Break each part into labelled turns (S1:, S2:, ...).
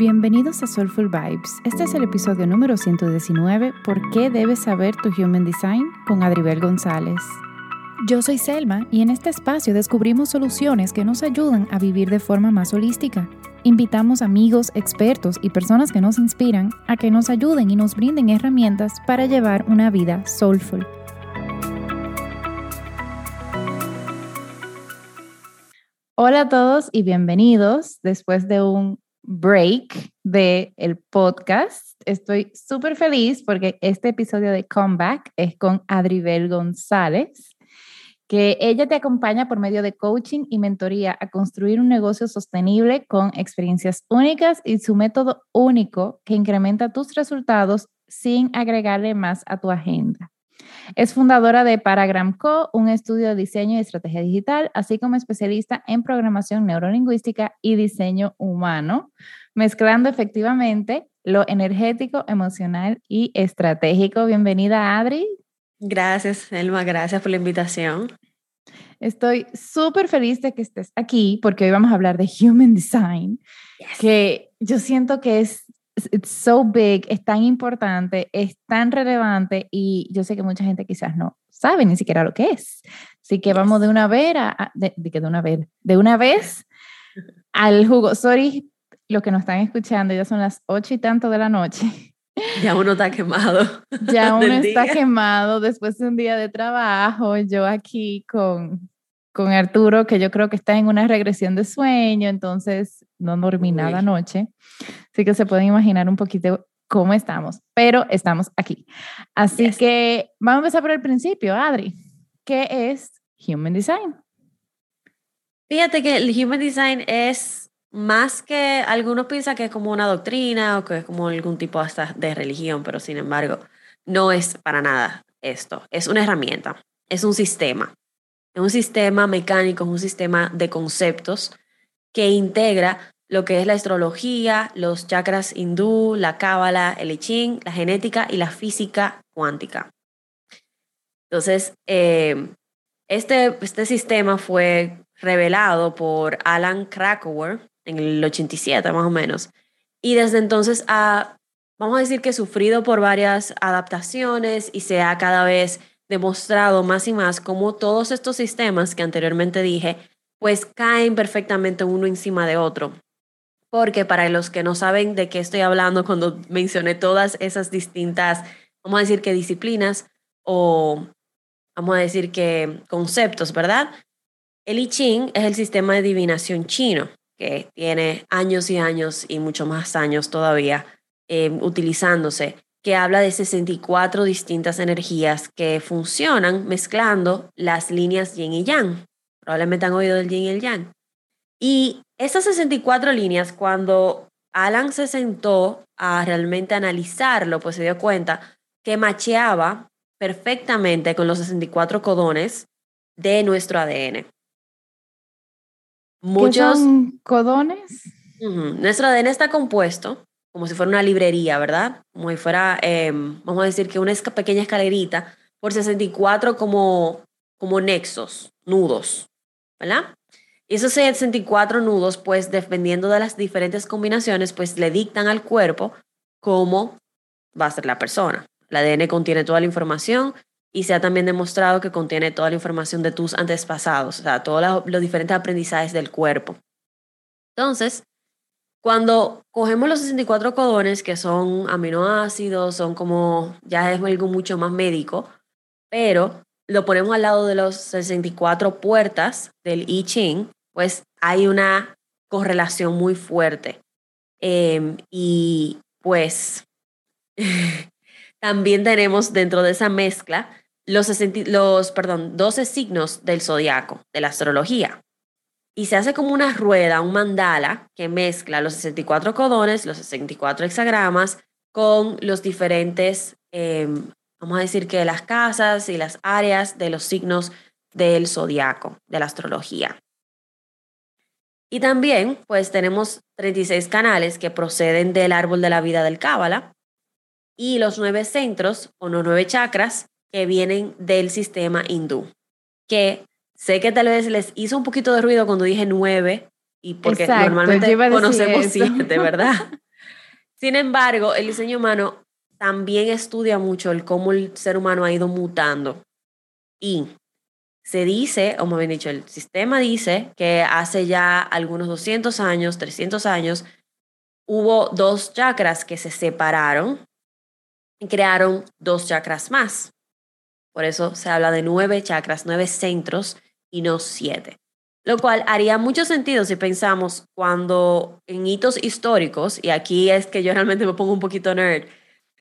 S1: Bienvenidos a Soulful Vibes. Este es el episodio número 119, ¿Por qué debes saber tu Human Design? con Adribel González. Yo soy Selma y en este espacio descubrimos soluciones que nos ayudan a vivir de forma más holística. Invitamos amigos, expertos y personas que nos inspiran a que nos ayuden y nos brinden herramientas para llevar una vida soulful. Hola a todos y bienvenidos después de un break del el podcast. Estoy súper feliz porque este episodio de Comeback es con Adribel González, que ella te acompaña por medio de coaching y mentoría a construir un negocio sostenible con experiencias únicas y su método único que incrementa tus resultados sin agregarle más a tu agenda. Es fundadora de Paragram Co., un estudio de diseño y estrategia digital, así como especialista en programación neurolingüística y diseño humano, mezclando efectivamente lo energético, emocional y estratégico. Bienvenida, Adri.
S2: Gracias, Elma, gracias por la invitación.
S1: Estoy súper feliz de que estés aquí porque hoy vamos a hablar de Human Design, que yo siento que es it's so big, es tan importante, es tan relevante y yo sé que mucha gente quizás no sabe ni siquiera lo que es. Así que vamos de una vez a, de, de, una vez, de una vez al jugo. Sorry, los que nos están escuchando, ya son las ocho y tanto de la noche.
S2: Ya uno está quemado.
S1: Ya uno está quemado después de un día de trabajo. Yo aquí con, con Arturo, que yo creo que está en una regresión de sueño, entonces no dormí nada anoche. Así que se pueden imaginar un poquito cómo estamos, pero estamos aquí. Así que vamos a empezar por el principio, Adri. ¿Qué es Human Design?
S2: Fíjate que el Human Design es más que algunos piensan que es como una doctrina o que es como algún tipo hasta de religión, pero sin embargo, no es para nada esto. Es una herramienta, es un sistema. Es un sistema mecánico, es un sistema de conceptos que integra lo que es la astrología, los chakras hindú, la cábala, el I Ching, la genética y la física cuántica. Entonces, eh, este, este sistema fue revelado por Alan Krakauer en el 87 más o menos. Y desde entonces ha, vamos a decir que sufrido por varias adaptaciones y se ha cada vez demostrado más y más cómo todos estos sistemas que anteriormente dije, pues caen perfectamente uno encima de otro porque para los que no saben de qué estoy hablando cuando mencioné todas esas distintas, vamos a decir que disciplinas o vamos a decir que conceptos, ¿verdad? El I Ching es el sistema de adivinación chino, que tiene años y años y mucho más años todavía em, utilizándose, que habla de 64 distintas energías que funcionan mezclando las líneas yin y yang. Probablemente han oído del yin y el yang. Y esas 64 líneas, cuando Alan se sentó a realmente analizarlo, pues se dio cuenta que macheaba perfectamente con los 64 codones de nuestro ADN.
S1: Muchos son codones.
S2: Nuestro ADN está compuesto como si fuera una librería, ¿verdad? Como si fuera, em, vamos a decir que una pequeña escalerita por 64 como, como nexos, nudos, ¿verdad? Y esos 64 nudos, pues dependiendo de las diferentes combinaciones, pues le dictan al cuerpo cómo va a ser la persona. El ADN contiene toda la información y se ha también demostrado que contiene toda la información de tus antepasados, o sea, todos los, diferentes aprendizajes del cuerpo. Entonces, cuando cogemos los 64 codones, que son aminoácidos, son como, ya es algo mucho más médico, pero lo ponemos al lado de los 64 puertas del I Ching, pues hay una correlación muy fuerte. Em, y pues también tenemos dentro de esa mezcla los, los perdón, 12 signos del zodiaco, de la astrología. Y se hace como una rueda, un mandala, que mezcla los 64 codones, los 64 hexagramas, con los diferentes, em, vamos a decir que las casas y las áreas de los signos del zodiaco, de la astrología. Y también, pues tenemos 36 canales que proceden del árbol de la vida del Cábala y los nueve centros o los nueve chakras que vienen del sistema hindú. Que sé que tal vez les hizo un poquito de ruido cuando dije nueve y porque normalmente conocemos siete, ¿verdad? Sin embargo, el diseño humano también estudia mucho el cómo el ser humano ha ido mutando. Y se dice, o más bien dicho, el sistema dice que hace ya algunos 200 años, 300 años, hubo dos chakras que se separaron y crearon dos chakras más. Por eso se habla de nueve chakras, nueve centros y no siete. Lo cual haría mucho sentido si pensamos cuando en hitos históricos, y aquí es que yo realmente me pongo un poquito nerd,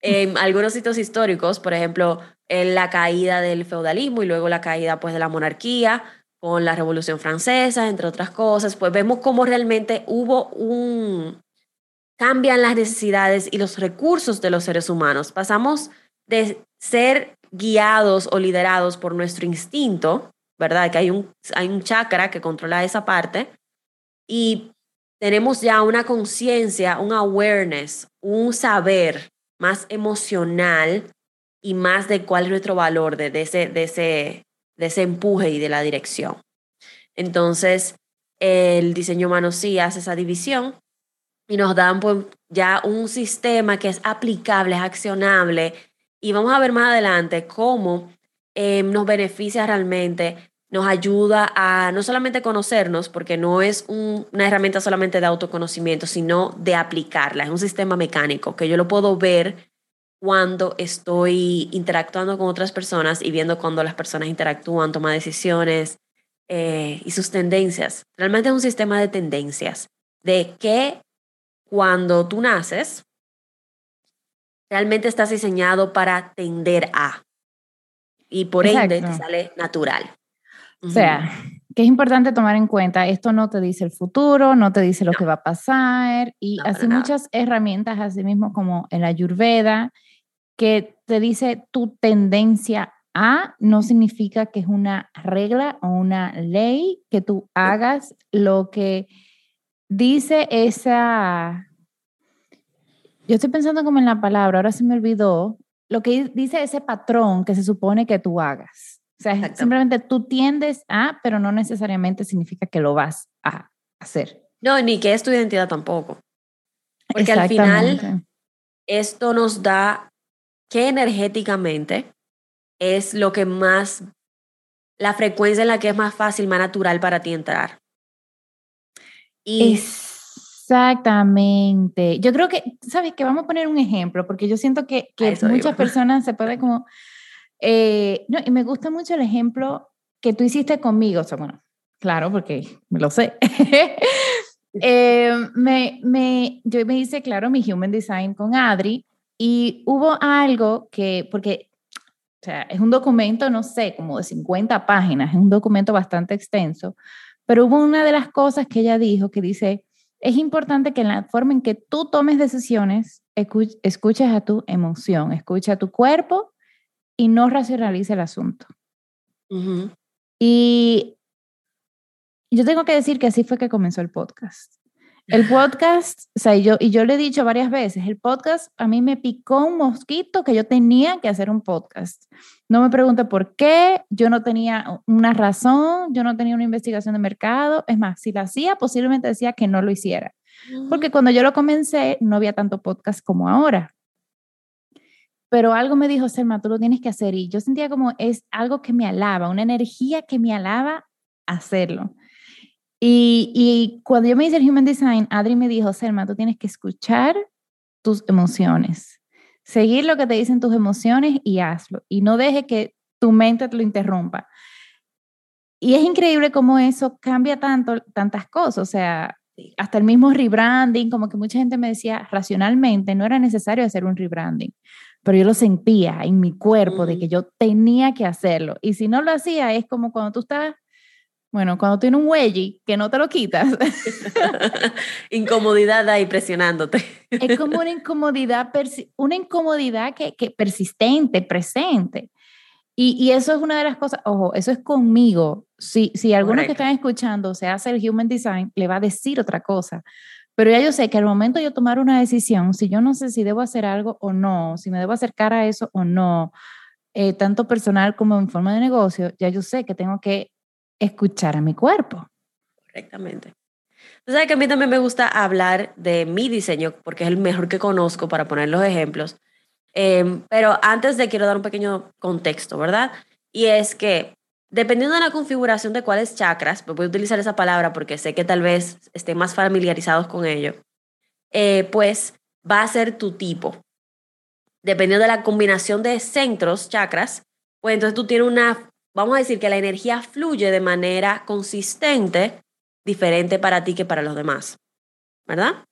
S2: en algunos hitos históricos, por ejemplo, en la caída del feudalismo y luego la caída pues de la monarquía con la Revolución Francesa, entre otras cosas, pues vemos cómo realmente hubo un cambian las necesidades y los recursos de los seres humanos. Pasamos de ser guiados o liderados por nuestro instinto, ¿verdad? Que hay un, hay un chakra que controla esa parte y tenemos ya una conciencia, un awareness, un saber más emocional y más de cuál es nuestro valor de, ese, de, ese, de ese empuje y de la dirección. Entonces, el diseño humano sí hace esa división y nos dan pues, ya un sistema que es aplicable, es accionable y vamos a ver más adelante cómo eh, nos beneficia realmente, nos ayuda a no solamente conocernos, porque no es una herramienta solamente de autoconocimiento, sino de aplicarla. Es un sistema mecánico que yo lo puedo ver cuando estoy interactuando con otras personas y viendo cuando las personas interactúan, toman decisiones eh, y sus tendencias. Realmente es un sistema de tendencias, de que cuando tú naces, realmente estás diseñado para tender a. Y por ende te sale natural.
S1: O sea, que es importante tomar en cuenta, esto no te dice el futuro, no te dice lo que va a pasar, y así muchas herramientas, así mismo como el ayurveda, que te dice tu tendencia a, no significa que es una regla o una ley, que tú hagas lo que dice esa, yo estoy pensando como en la palabra, ahora se me olvidó, lo que dice ese patrón que se supone que tú hagas. O sea, simplemente tú tiendes a, pero no necesariamente significa que lo vas a hacer.
S2: No, ni que es tu identidad tampoco. Porque al final esto nos da que energéticamente es lo que más, la frecuencia en la que es más fácil, más natural para ti entrar.
S1: Y Exactamente. Yo creo que, ¿sabes? Que vamos a poner un ejemplo, porque yo siento que, que muchas personas se pueden como... Eh, no, y me gusta mucho el ejemplo que tú hiciste conmigo, o sea, bueno, claro, porque me lo sé. eh, me, me, yo me hice, claro, mi Human Design con Adri y hubo algo que, porque, o sea, es un documento, no sé, como de 50 páginas, es un documento bastante extenso, pero hubo una de las cosas que ella dijo que dice, es importante que en la forma en que tú tomes decisiones, escuches a tu emoción, escucha a tu cuerpo y no racionalice el asunto. Y yo tengo que decir que así fue que comenzó el podcast. El podcast, o sea, yo, y yo le he dicho varias veces, el podcast a mí me picó un mosquito que yo tenía que hacer un podcast. No me pregunte por qué, yo no tenía una razón, yo no tenía una investigación de mercado. Es más, si la hacía, posiblemente decía que no lo hiciera. Porque cuando yo lo comencé, no había tanto podcast como ahora. Pero algo me dijo, Selma, tú lo tienes que hacer. Y yo sentía como es algo que me alaba, una energía que me alaba hacerlo. Y, cuando yo me hice el Human Design, Adri me dijo, Selma, tú tienes que escuchar tus emociones, seguir lo que te dicen tus emociones y hazlo. Y no deje que tu mente te lo interrumpa. Y es increíble cómo eso cambia tanto, tantas cosas. O sea, hasta el mismo rebranding, como que mucha gente me decía, racionalmente no era necesario hacer un rebranding, pero yo lo sentía en mi cuerpo de que yo tenía que hacerlo. Y si no lo hacía, es como cuando tú estás bueno, cuando tiene un huelle que no te lo quitas.
S2: incomodidad ahí presionándote.
S1: es como una incomodidad, una incomodidad que, que persistente, presente. Y, y, eso es una de las cosas, ojo, eso es conmigo. Si, si algunos que están escuchando se hace el Human Design, le va a decir otra cosa. Pero ya yo sé que al momento de yo tomar una decisión, si yo no sé si debo hacer algo o no, si me debo acercar a eso o no, eh, tanto personal como en forma de negocio, ya yo sé que tengo que escuchar a mi cuerpo.
S2: Correctamente. Tú sabes que a mí también me gusta hablar de mi diseño porque es el mejor que conozco para poner los ejemplos. Em, pero antes de quiero dar un pequeño contexto, ¿verdad? Y es que dependiendo de la configuración de cuáles chakras, voy a utilizar esa palabra porque sé que tal vez estén más familiarizados con ello, eh, pues va a ser tu tipo. Dependiendo de la combinación de centros, chakras, pues entonces tú tienes una, vamos a decir que la energía fluye de manera consistente diferente para ti que para los demás, ¿verdad?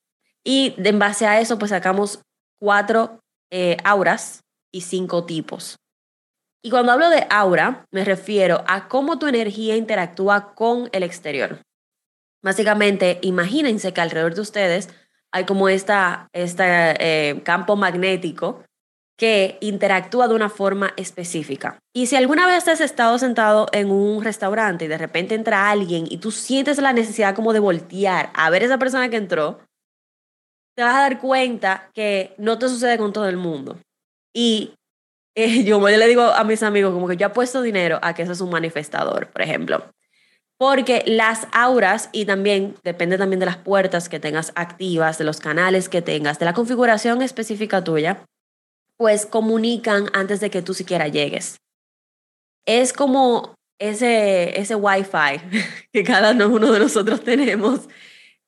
S2: Y en base a eso, pues sacamos cuatro eh, auras y cinco tipos. Y cuando hablo de aura, me refiero a cómo tu energía interactúa con el exterior. Básicamente, imagínense que alrededor de ustedes hay como esta, este campo magnético que interactúa de una forma específica. Y si alguna vez has estado sentado en un restaurante y de repente entra alguien y tú sientes la necesidad como de voltear a ver a esa persona que entró, te vas a dar cuenta que no te sucede con todo el mundo. Y eh, yo, yo le digo a mis amigos como que yo apuesto dinero a que eso es un manifestador, por ejemplo. Porque las auras, y también depende también de las puertas que tengas activas, de los canales que tengas, de la configuración específica tuya, pues comunican antes de que tú siquiera llegues. Es como ese, ese Wi-Fi que cada uno de nosotros tenemos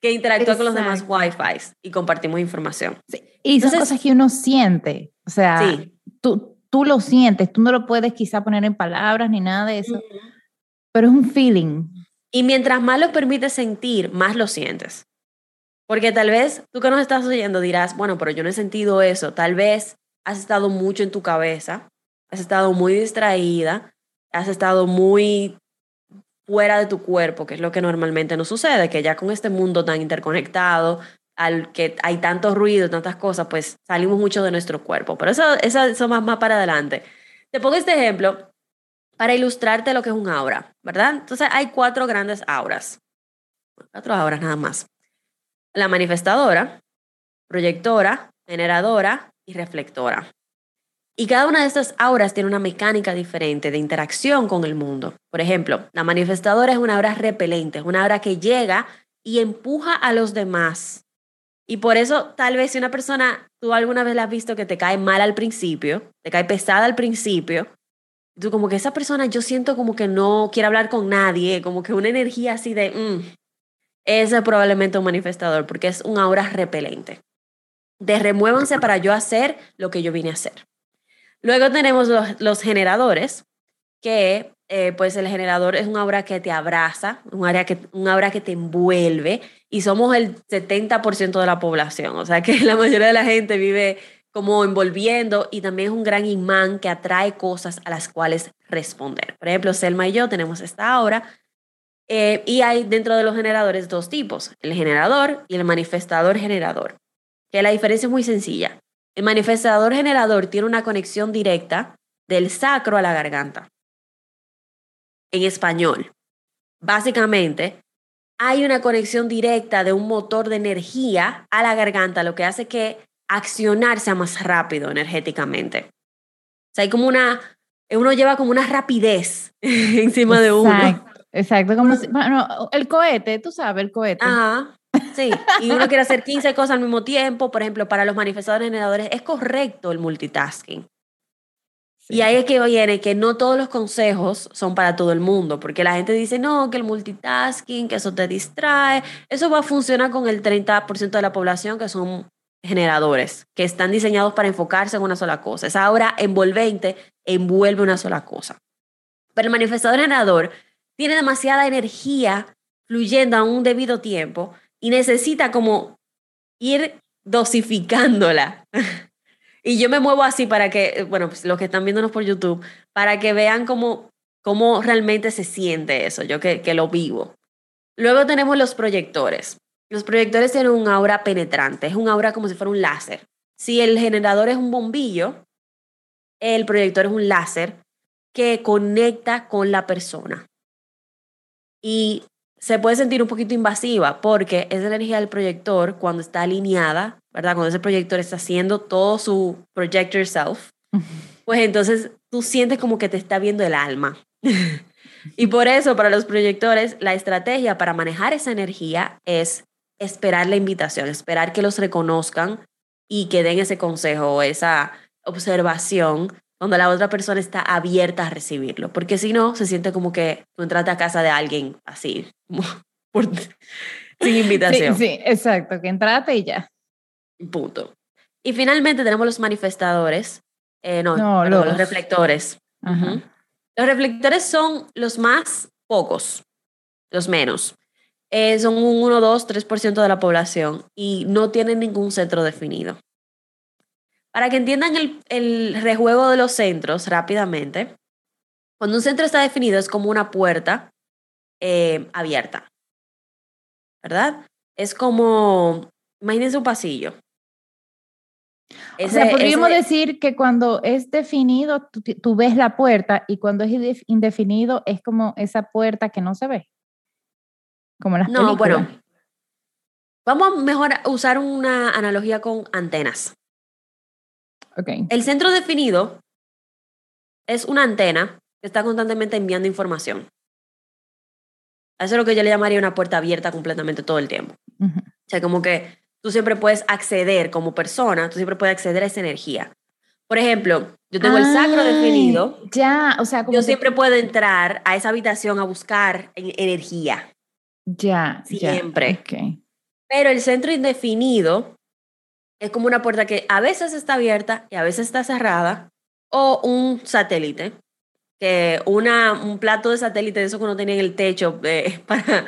S2: que interactúa con los demás Wi-Fi y compartimos información.
S1: Y son cosas que uno siente, o sea, tú, tú lo sientes, tú no lo puedes quizá poner en palabras ni nada de eso, pero es un feeling.
S2: Y mientras más lo permites sentir, más lo sientes. Porque tal vez tú que nos estás oyendo dirás, bueno, pero yo no he sentido eso. Tal vez has estado mucho en tu cabeza, has estado muy distraída, has estado muy fuera de tu cuerpo, que es lo que normalmente nos sucede, que ya con este mundo tan interconectado, al que hay tanto ruido, tantas cosas, pues salimos mucho de nuestro cuerpo. Pero eso, eso, eso más, más para adelante. Te pongo este ejemplo para ilustrarte lo que es un aura, ¿verdad? Entonces hay cuatro grandes auras. Cuatro auras nada más. La manifestadora, proyectora, generadora y reflectora. Y cada una de estas auras tiene una mecánica diferente de interacción con el mundo. Por ejemplo, la manifestadora es una aura repelente, es una aura que llega y empuja a los demás. Y por eso, tal vez si una persona, tú alguna vez la has visto que te cae mal al principio, te cae pesada al principio, tú como que esa persona yo siento como que no quiere hablar con nadie, como que una energía así de, mm, ese es probablemente un manifestador, porque es una aura repelente de remuévanse para yo hacer lo que yo vine a hacer. Luego tenemos los, generadores, que eh, pues el generador es una obra que te abraza, un área que, una obra que te envuelve y somos el 70% de la población, o sea que la mayoría de la gente vive como envolviendo y también es un gran imán que atrae cosas a las cuales responder. Por ejemplo, Selma y yo tenemos esta obra eh, y hay dentro de los generadores dos tipos, el generador y el manifestador generador que la diferencia es muy sencilla. El manifestador generador tiene una conexión directa del sacro a la garganta. En español, básicamente, hay una conexión directa de un motor de energía a la garganta, lo que hace que accionar sea más rápido energéticamente. O sea, hay como una, uno lleva como una rapidez encima de uno.
S1: Exacto, como bueno, el cohete, tú sabes, el cohete.
S2: Ajá. Sí, y uno quiere hacer 15 cosas al mismo tiempo. Por ejemplo, para los manifestadores generadores es correcto el multitasking. Y ahí es que viene que no todos los consejos son para todo el mundo, porque la gente dice, no, que el multitasking, que eso te distrae. Eso va a funcionar con el 30% de la población que son generadores, que están diseñados para enfocarse en una sola cosa. Esa aura envolvente envuelve una sola cosa. Pero el manifestador generador tiene demasiada energía fluyendo a un debido tiempo y necesita como ir dosificándola. y yo me muevo así para que, bueno, pues los que están viéndonos por YouTube, para que vean cómo, cómo realmente se siente eso, yo que, que lo vivo. Luego tenemos los proyectores. Los proyectores tienen un aura penetrante, es un aura como si fuera un láser. Si el generador es un bombillo, el proyector es un láser que conecta con la persona. Y se puede sentir un poquito invasiva porque esa energía del proyector cuando está alineada, ¿verdad? Cuando ese proyector está haciendo todo su project yourself, pues entonces tú sientes como que te está viendo el alma. y por eso para los proyectores la estrategia para manejar esa energía es esperar la invitación, esperar que los reconozcan y que den ese consejo o esa observación donde la otra persona está abierta a recibirlo, porque si no, se siente como que tú entraste a casa de alguien así, sin invitación.
S1: Sí, sí, exacto, que entraste y ya.
S2: Punto. Y finalmente tenemos los manifestadores, eh, no, los... reflectores. Los reflectores son los más pocos, los menos. Eh, son un 1, 2, 3% de la población y no tienen ningún centro definido. Para que entiendan el, el rejuego de los centros rápidamente, cuando un centro está definido es como una puerta eh, abierta, ¿verdad? Es como, imagínense un pasillo.
S1: o sea, podríamos decir que cuando es definido, tú, ves la puerta y cuando es indefinido es como esa puerta que no se ve. Como las no, bueno.
S2: Vamos mejor a usar una analogía con antenas. El centro definido es una antena que está constantemente enviando información. Eso es lo que yo le llamaría una puerta abierta completamente todo el tiempo. O sea, como que tú siempre puedes acceder como persona, tú siempre puedes acceder a esa energía. Por ejemplo, yo tengo el sacro definido.
S1: Ya, o sea,
S2: yo siempre puedo entrar a esa habitación a buscar energía.
S1: Ya,
S2: siempre. Pero el centro indefinido es como una puerta que a veces está abierta y a veces está cerrada, o un satélite, que una, un plato de satélite de eso que uno tenía en el techo eh, para,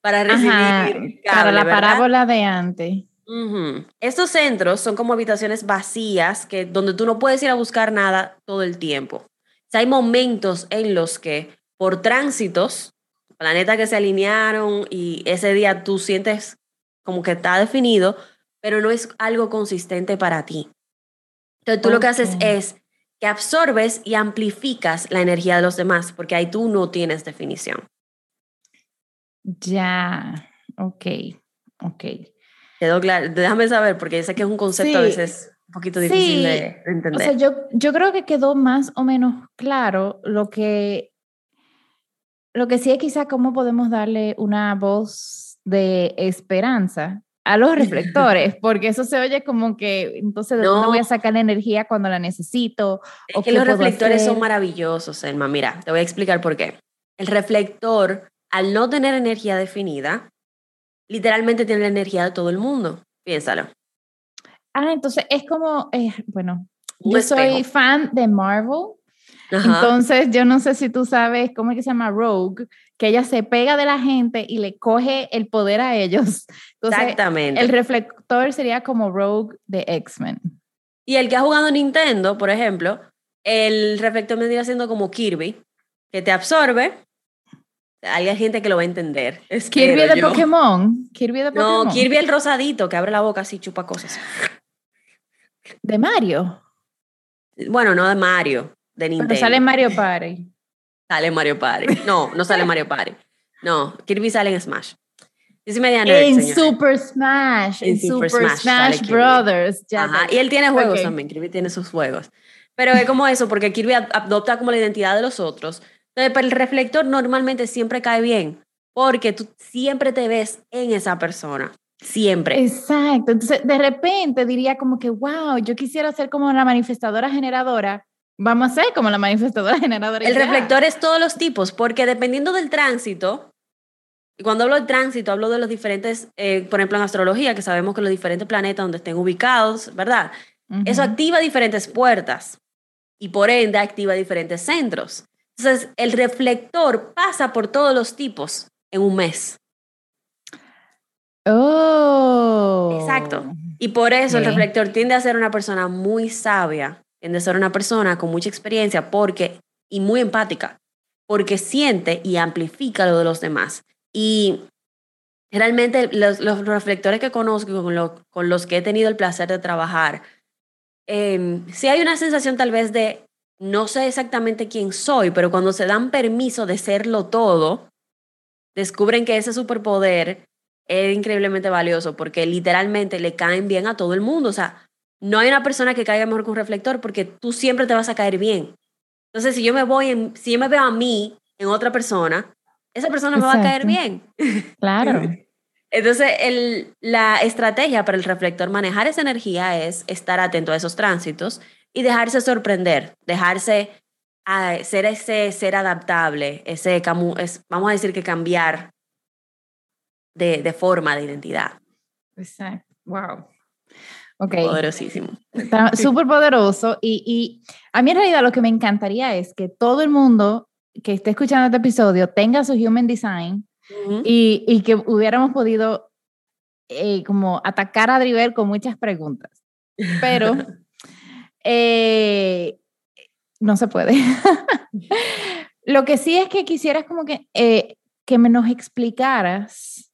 S2: para recibir.
S1: para la parábola de antes.
S2: Estos centros son como habitaciones vacías que, donde tú no puedes ir a buscar nada todo el tiempo. hay momentos en los que por tránsitos, planetas que se alinearon y ese día tú sientes como que está definido, pero no es algo consistente para ti. Entonces tú lo que haces es que absorbes y amplificas la energía de los demás, porque ahí tú no tienes definición.
S1: Ya, ok, ok.
S2: Quedó claro, déjame saber, porque sé que es un concepto a veces un poquito difícil de, entender. O
S1: sea, yo, yo creo que quedó más o menos claro lo que, lo que sí es quizá cómo podemos darle una voz de esperanza a los reflectores, porque eso se oye como que entonces de dónde voy a sacar la energía cuando la necesito.
S2: Es que los reflectores son maravillosos, Elma. Mira, te voy a explicar por qué. El reflector, al no tener energía definida, literalmente tiene la energía de todo el mundo. Piénsalo.
S1: Ah, entonces es como, eh, bueno, yo soy fan de Marvel entonces, yo no sé si tú sabes cómo es que se llama Rogue, que ella se pega de la gente y le coge el poder a ellos.
S2: Exactamente.
S1: El reflector sería como Rogue de X-Men.
S2: Y el que ha jugado Nintendo, por ejemplo, el reflector vendría siendo como Kirby, que te absorbe. Hay gente que lo va a entender.
S1: Kirby de Pokémon. Kirby de
S2: Pokémon. No, Kirby el rosadito que abre la boca así, chupa cosas.
S1: ¿De Mario?
S2: Bueno, no de Mario de Nintendo.
S1: Pero sale Mario Party.
S2: Sale Mario Party. No, no sale Mario Party. No, Kirby sale en Smash.
S1: Es media en Super Smash. En, Super, Smash, Brothers.
S2: Ajá. Y él tiene juegos también. Kirby tiene sus juegos. Pero es como eso, porque Kirby adopta como la identidad de los otros. Entonces, pero el reflector normalmente siempre cae bien, porque tú siempre te ves en esa persona. Siempre.
S1: Exacto. Entonces, de repente diría como que, wow, yo quisiera ser como la manifestadora generadora Vamos a ser como la manifestadora generadora.
S2: El reflector es todos los tipos, porque dependiendo del tránsito, y cuando hablo de tránsito, hablo de los diferentes, eh, por ejemplo, en astrología, que sabemos que los diferentes planetas donde estén ubicados, ¿verdad? Eso activa diferentes puertas y por ende activa diferentes centros. Entonces, el reflector pasa por todos los tipos en un mes.
S1: Oh.
S2: Exacto. Y por eso el reflector tiende a ser una persona muy sabia de ser una persona con mucha experiencia porque, y muy empática, porque siente y amplifica lo de los demás. Y realmente los, los reflectores que conozco, con, con, los que he tenido el placer de trabajar, eh, sí hay una sensación tal vez de no sé exactamente quién soy, pero cuando se dan permiso de serlo todo, descubren que ese superpoder es increíblemente valioso porque literalmente le caen bien a todo el mundo. O sea, no hay una persona que caiga mejor con un reflector porque tú siempre te vas a caer bien. Entonces, si yo me voy, en, si yo me veo a mí en otra persona, esa persona me va a caer bien.
S1: Claro.
S2: Entonces, el, la estrategia para el reflector manejar esa energía es estar atento a esos tránsitos y dejarse sorprender, dejarse a ser ese ser adaptable, ese, es, vamos a decir que cambiar de, de forma, de identidad.
S1: Exacto. Wow. Ok.
S2: Poderosísimo.
S1: Está súper poderoso. Y, y, a mí en realidad lo que me encantaría es que todo el mundo que esté escuchando este episodio tenga su Human Design y, y, que hubiéramos podido eh, como atacar a Driver con muchas preguntas. Pero eh, no se puede. Lo que sí es que quisieras como que, eh, que me nos explicaras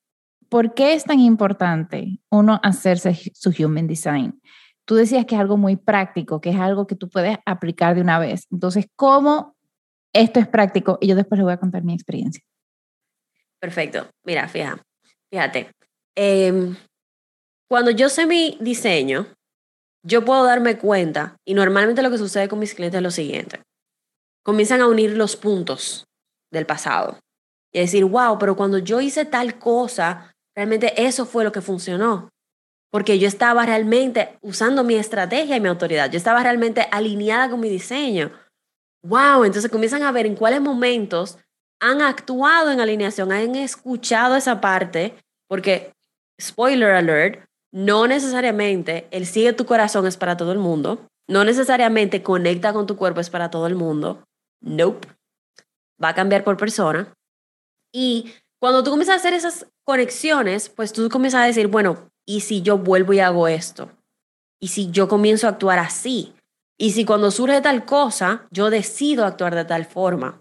S1: por qué es tan importante uno hacerse su human design. Tú decías que es algo muy práctico, que es algo que tú puedes aplicar de una vez. Entonces, ¿cómo esto es práctico? Y yo después les voy a contar mi experiencia.
S2: Perfecto. Mira, fíjate. fíjate. Em, cuando yo sé mi diseño, yo puedo darme cuenta, y normalmente lo que sucede con mis clientes es lo siguiente, comienzan a unir los puntos del pasado y decir, wow, pero cuando yo hice tal cosa, realmente eso fue lo que funcionó, porque yo estaba realmente usando mi estrategia y mi autoridad, yo estaba realmente alineada con mi diseño. Wow, entonces comienzan a ver en cuáles momentos han actuado en alineación, han escuchado esa parte, porque, spoiler alert, no necesariamente el sigue tu corazón es para todo el mundo. No necesariamente conecta con tu cuerpo es para todo el mundo. Nope. Va a cambiar por persona. Y cuando tú comienzas a hacer esas conexiones, pues tú comienzas a decir, bueno, ¿y si yo vuelvo y hago esto? ¿Y si yo comienzo a actuar así? ¿Y si cuando surge tal cosa, yo decido actuar de tal forma?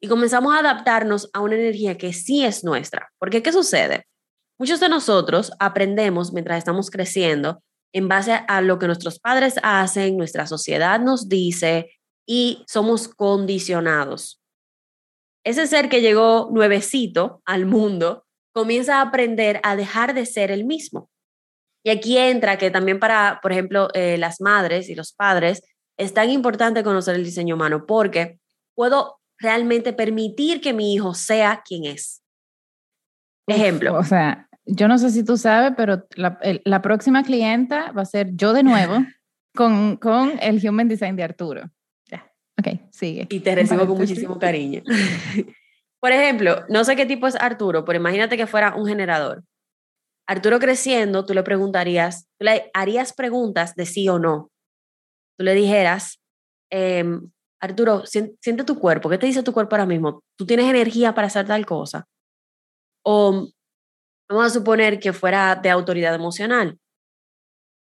S2: Y comenzamos a adaptarnos a una energía que sí es nuestra. Porque ¿qué sucede? Muchos de nosotros aprendemos mientras estamos creciendo en base a lo que nuestros padres hacen, nuestra sociedad nos dice y somos condicionados. Ese ser que llegó nuevecito al mundo comienza a aprender a dejar de ser el mismo. Y aquí entra que también para, por ejemplo, eh, las madres y los padres es tan importante conocer el diseño humano porque puedo realmente permitir que mi hijo sea quien es. Ejemplo.
S1: o sea, yo no sé si tú sabes, pero la, la, próxima clienta va a ser yo de nuevo con, con el Human Design de Arturo. Ok, sigue.
S2: Y te recibo con muchísimo cariño. Por ejemplo, no sé qué tipo es Arturo, pero imagínate que fuera un generador. Arturo creciendo, tú le preguntarías, tú le harías preguntas de sí o no. Tú le dijeras, em, Arturo, siente tu cuerpo, ¿qué te dice tu cuerpo ahora mismo? ¿Tú tienes energía para hacer tal cosa? O Vamos a suponer que fuera de autoridad emocional.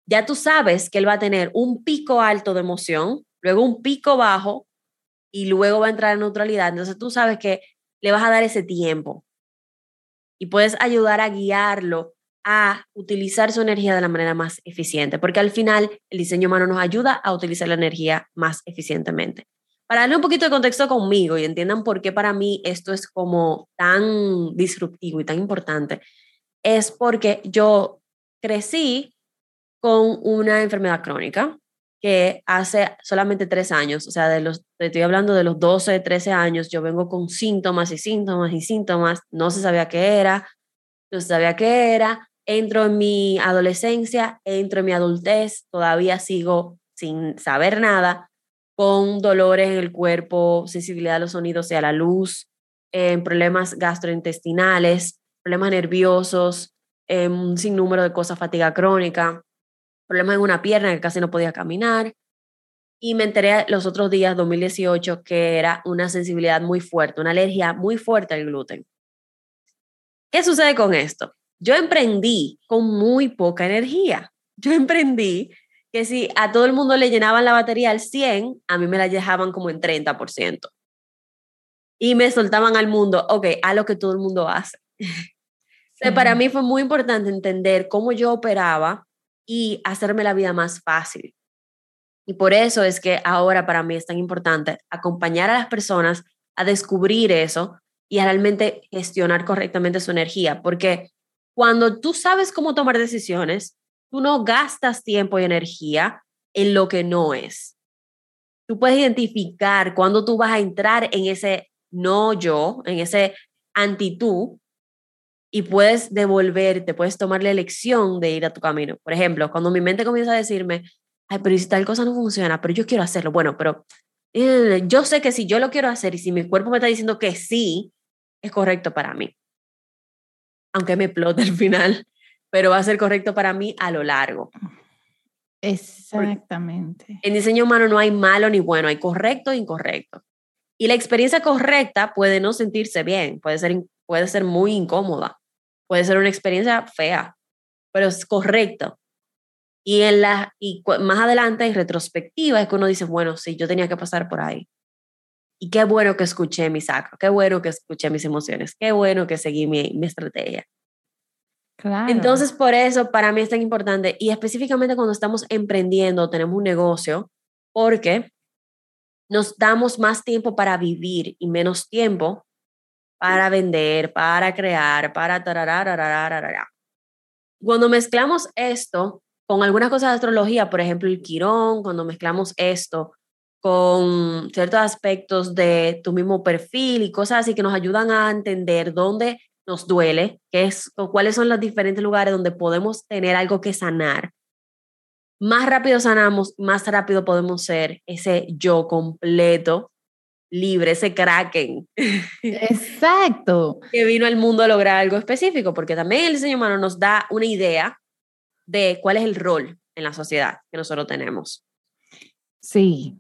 S2: Ya tú sabes que él va a tener un pico alto de emoción, luego un pico bajo y luego va a entrar en neutralidad. Entonces tú sabes que le vas a dar ese tiempo y puedes ayudar a guiarlo a utilizar su energía de la manera más eficiente, porque al final el diseño humano nos ayuda a utilizar la energía más eficientemente. Para darle un poquito de contexto conmigo y entiendan por qué para mí esto es como tan disruptivo y tan importante, es porque yo crecí con una enfermedad crónica que hace solamente tres años, o sea, de los, estoy hablando de los 12, 13 años, yo vengo con síntomas y síntomas y síntomas, no se sabía qué era, no se sabía qué era, entro en mi adolescencia, entro en mi adultez, todavía sigo sin saber nada, con dolores en el cuerpo, sensibilidad a los sonidos y a la luz, en problemas gastrointestinales, problemas nerviosos, eh, un sinnúmero de cosas, fatiga crónica, problemas en una pierna que casi no podía caminar. Y me enteré los otros días, 2018, que era una sensibilidad muy fuerte, una alergia muy fuerte al gluten. ¿Qué sucede con esto? Yo emprendí con muy poca energía. Yo emprendí que si a todo el mundo le llenaban la batería al 100, a mí me la dejaban como en 30%. Y me soltaban al mundo, ok, a lo que todo el mundo hace. para mí fue muy importante entender cómo yo operaba y hacerme la vida más fácil. Y por eso es que ahora para mí es tan importante acompañar a las personas a descubrir eso y a realmente gestionar correctamente su energía, porque cuando tú sabes cómo tomar decisiones, tú no gastas tiempo y energía en lo que no es. Tú puedes identificar cuando tú vas a entrar en ese no yo, en ese anti y puedes devolverte, puedes tomar la elección de ir a tu camino. Por ejemplo, cuando mi mente comienza a decirme, ay, pero si tal cosa no funciona, pero yo quiero hacerlo, bueno, pero eh, yo sé que si yo lo quiero hacer y si mi cuerpo me está diciendo que sí, es correcto para mí. Aunque me explote al final, pero va a ser correcto para mí a lo largo.
S1: Exactamente.
S2: En diseño humano no hay malo ni bueno, hay correcto e incorrecto. Y la experiencia correcta puede no sentirse bien, puede ser, puede ser muy incómoda puede ser una experiencia fea, pero es correcto. Y, en la, y más adelante, en retrospectiva, es que uno dice, bueno, sí, yo tenía que pasar por ahí. Y qué bueno que escuché mi sacro, qué bueno que escuché mis emociones, qué bueno que seguí mi, mi estrategia. Claro. Entonces, por eso para mí es tan importante, y específicamente cuando estamos emprendiendo, tenemos un negocio, porque nos damos más tiempo para vivir y menos tiempo para vender, para crear, para tararararararara. Cuando mezclamos esto con algunas cosas de astrología, por ejemplo el quirón, cuando mezclamos esto con ciertos aspectos de tu mismo perfil y cosas así que nos ayudan a entender dónde nos duele, qué es, cuáles son los diferentes lugares donde podemos tener algo que sanar. Más rápido sanamos, más rápido podemos ser ese yo completo libre, ese kraken.
S1: Exacto.
S2: que vino al mundo a lograr algo específico, porque también el diseño humano nos da una idea de cuál es el rol en la sociedad que nosotros tenemos.
S1: Sí,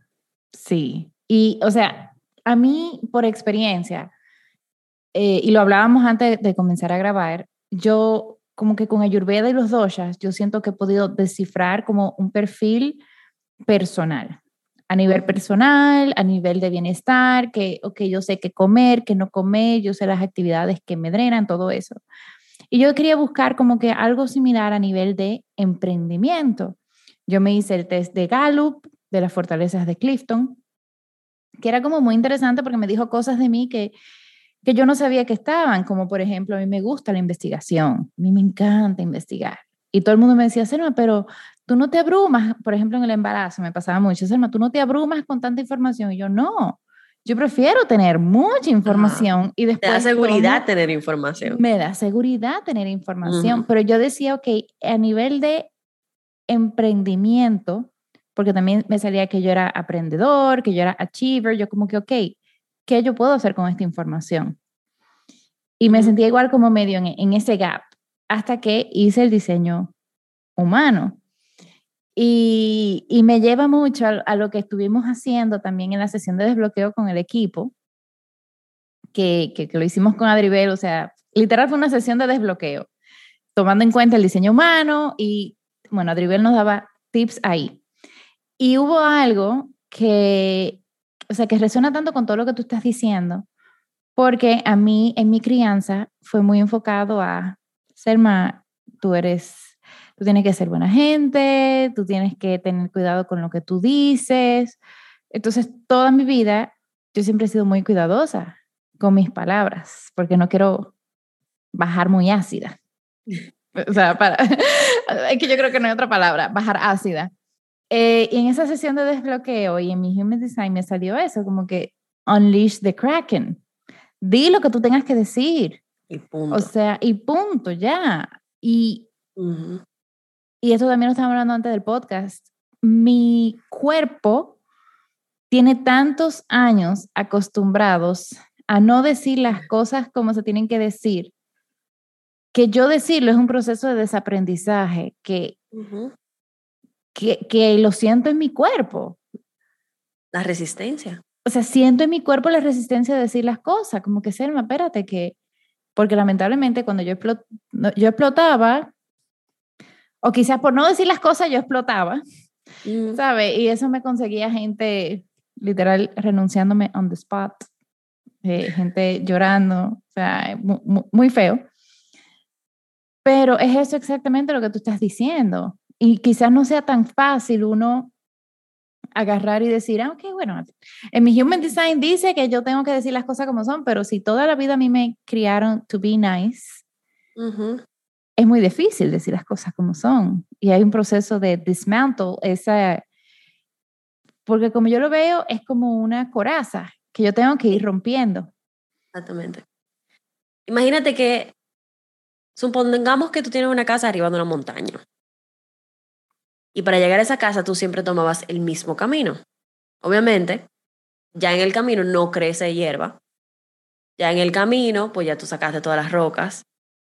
S1: sí. Y, o sea, a mí, por experiencia, eh, y lo hablábamos antes de comenzar a grabar, yo como que con Ayurveda y los doshas, yo siento que he podido descifrar como un perfil personal a nivel personal, a nivel de bienestar, que, ok, yo sé qué comer, qué no comer, yo sé las actividades que me drenan, todo eso. Y yo quería buscar como que algo similar a nivel de emprendimiento. Yo me hice el test de Gallup, de las fortalezas de Clifton, que era como muy interesante porque me dijo cosas de mí que, que yo no sabía que estaban, como por ejemplo, a mí me gusta la investigación, a mí me encanta investigar. Y todo el mundo me decía, Selma, pero tú no te abrumas, por ejemplo, en el embarazo me pasaba mucho, Selma, tú no te abrumas con tanta información. Y yo, no, yo prefiero tener mucha información y después...
S2: Te da seguridad tener información.
S1: Me da seguridad tener información, pero yo decía, ok, a nivel de emprendimiento, porque también me salía que yo era aprendedor, que yo era achiever, yo como que, ok, ¿qué yo puedo hacer con esta información? Y me sentía igual como medio en, en ese gap hasta que hice el diseño humano. Y, me lleva mucho a, lo que estuvimos haciendo también en la sesión de desbloqueo con el equipo, que, que, lo hicimos con Adribel, o sea, literal fue una sesión de desbloqueo, tomando en cuenta el diseño humano y, bueno, Adribel nos daba tips ahí. Y hubo algo que, o sea, que resuena tanto con todo lo que tú estás diciendo, porque a mí en mi crianza fue muy enfocado a Selma, tú eres, tú tienes que ser buena gente, tú tienes que tener cuidado con lo que tú dices. Entonces, toda mi vida yo siempre he sido muy cuidadosa con mis palabras, porque no quiero bajar muy ácida. O sea, para, es que yo creo que no hay otra palabra, bajar ácida. Eh, y en esa sesión de desbloqueo y en mi Human Design me salió eso, como que unleash the kraken. Di lo que tú tengas que decir.
S2: Y punto.
S1: O sea, y punto, ya. Y, y eso también lo estábamos hablando antes del podcast. Mi cuerpo tiene tantos años acostumbrados a no decir las cosas como se tienen que decir, que yo decirlo es un proceso de desaprendizaje que, que, que lo siento en mi cuerpo.
S2: La resistencia.
S1: O sea, siento en mi cuerpo la resistencia de decir las cosas, como que Selma, espérate, que, porque lamentablemente cuando yo, yo explotaba, o quizás por no decir las cosas, yo explotaba, mm. ¿sabes? Y eso me conseguía gente literal renunciándome on the spot, eh, gente llorando, o sea, muy, muy feo. Pero es eso exactamente lo que tú estás diciendo. Y quizás no sea tan fácil uno agarrar y decir, ah, ok, bueno, en mi Human Design dice que yo tengo que decir las cosas como son, pero si toda la vida a mí me criaron to be nice, es muy difícil decir las cosas como son. Y hay un proceso de dismantle, esa, porque como yo lo veo, es como una coraza que yo tengo que ir rompiendo.
S2: Exactamente. Imagínate que supongamos que tú tienes una casa arriba de una montaña. Y para llegar a esa casa tú siempre tomabas el mismo camino. Obviamente, ya en el camino no crece hierba. Ya en el camino, pues ya tú sacaste todas las rocas.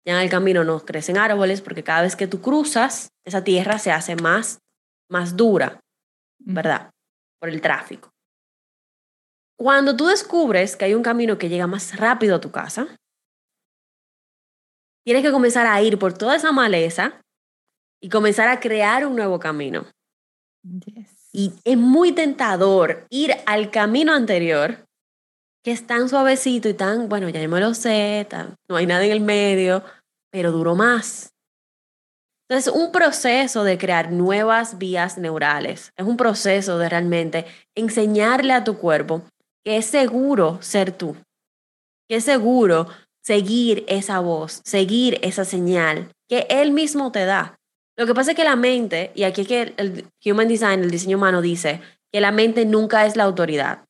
S2: Ya en el camino no crecen árboles porque cada vez que tú cruzas, esa tierra se hace más, más dura, ¿verdad? Por el tráfico. Cuando tú descubres que hay un camino que llega más rápido a tu casa, tienes que comenzar a ir por toda esa maleza y comenzar a crear un nuevo camino. Y es muy tentador ir al camino anterior, que es tan suavecito y tan, bueno, ya me lo sé, no hay nada en el medio, pero duró más. Entonces, un proceso de crear nuevas vías neurales, es un proceso de realmente enseñarle a tu cuerpo que es seguro ser tú, que es seguro seguir esa voz, seguir esa señal que él mismo te da. Lo que pasa es que la mente, y aquí es que el Human Design, el diseño humano dice que la mente nunca es la autoridad.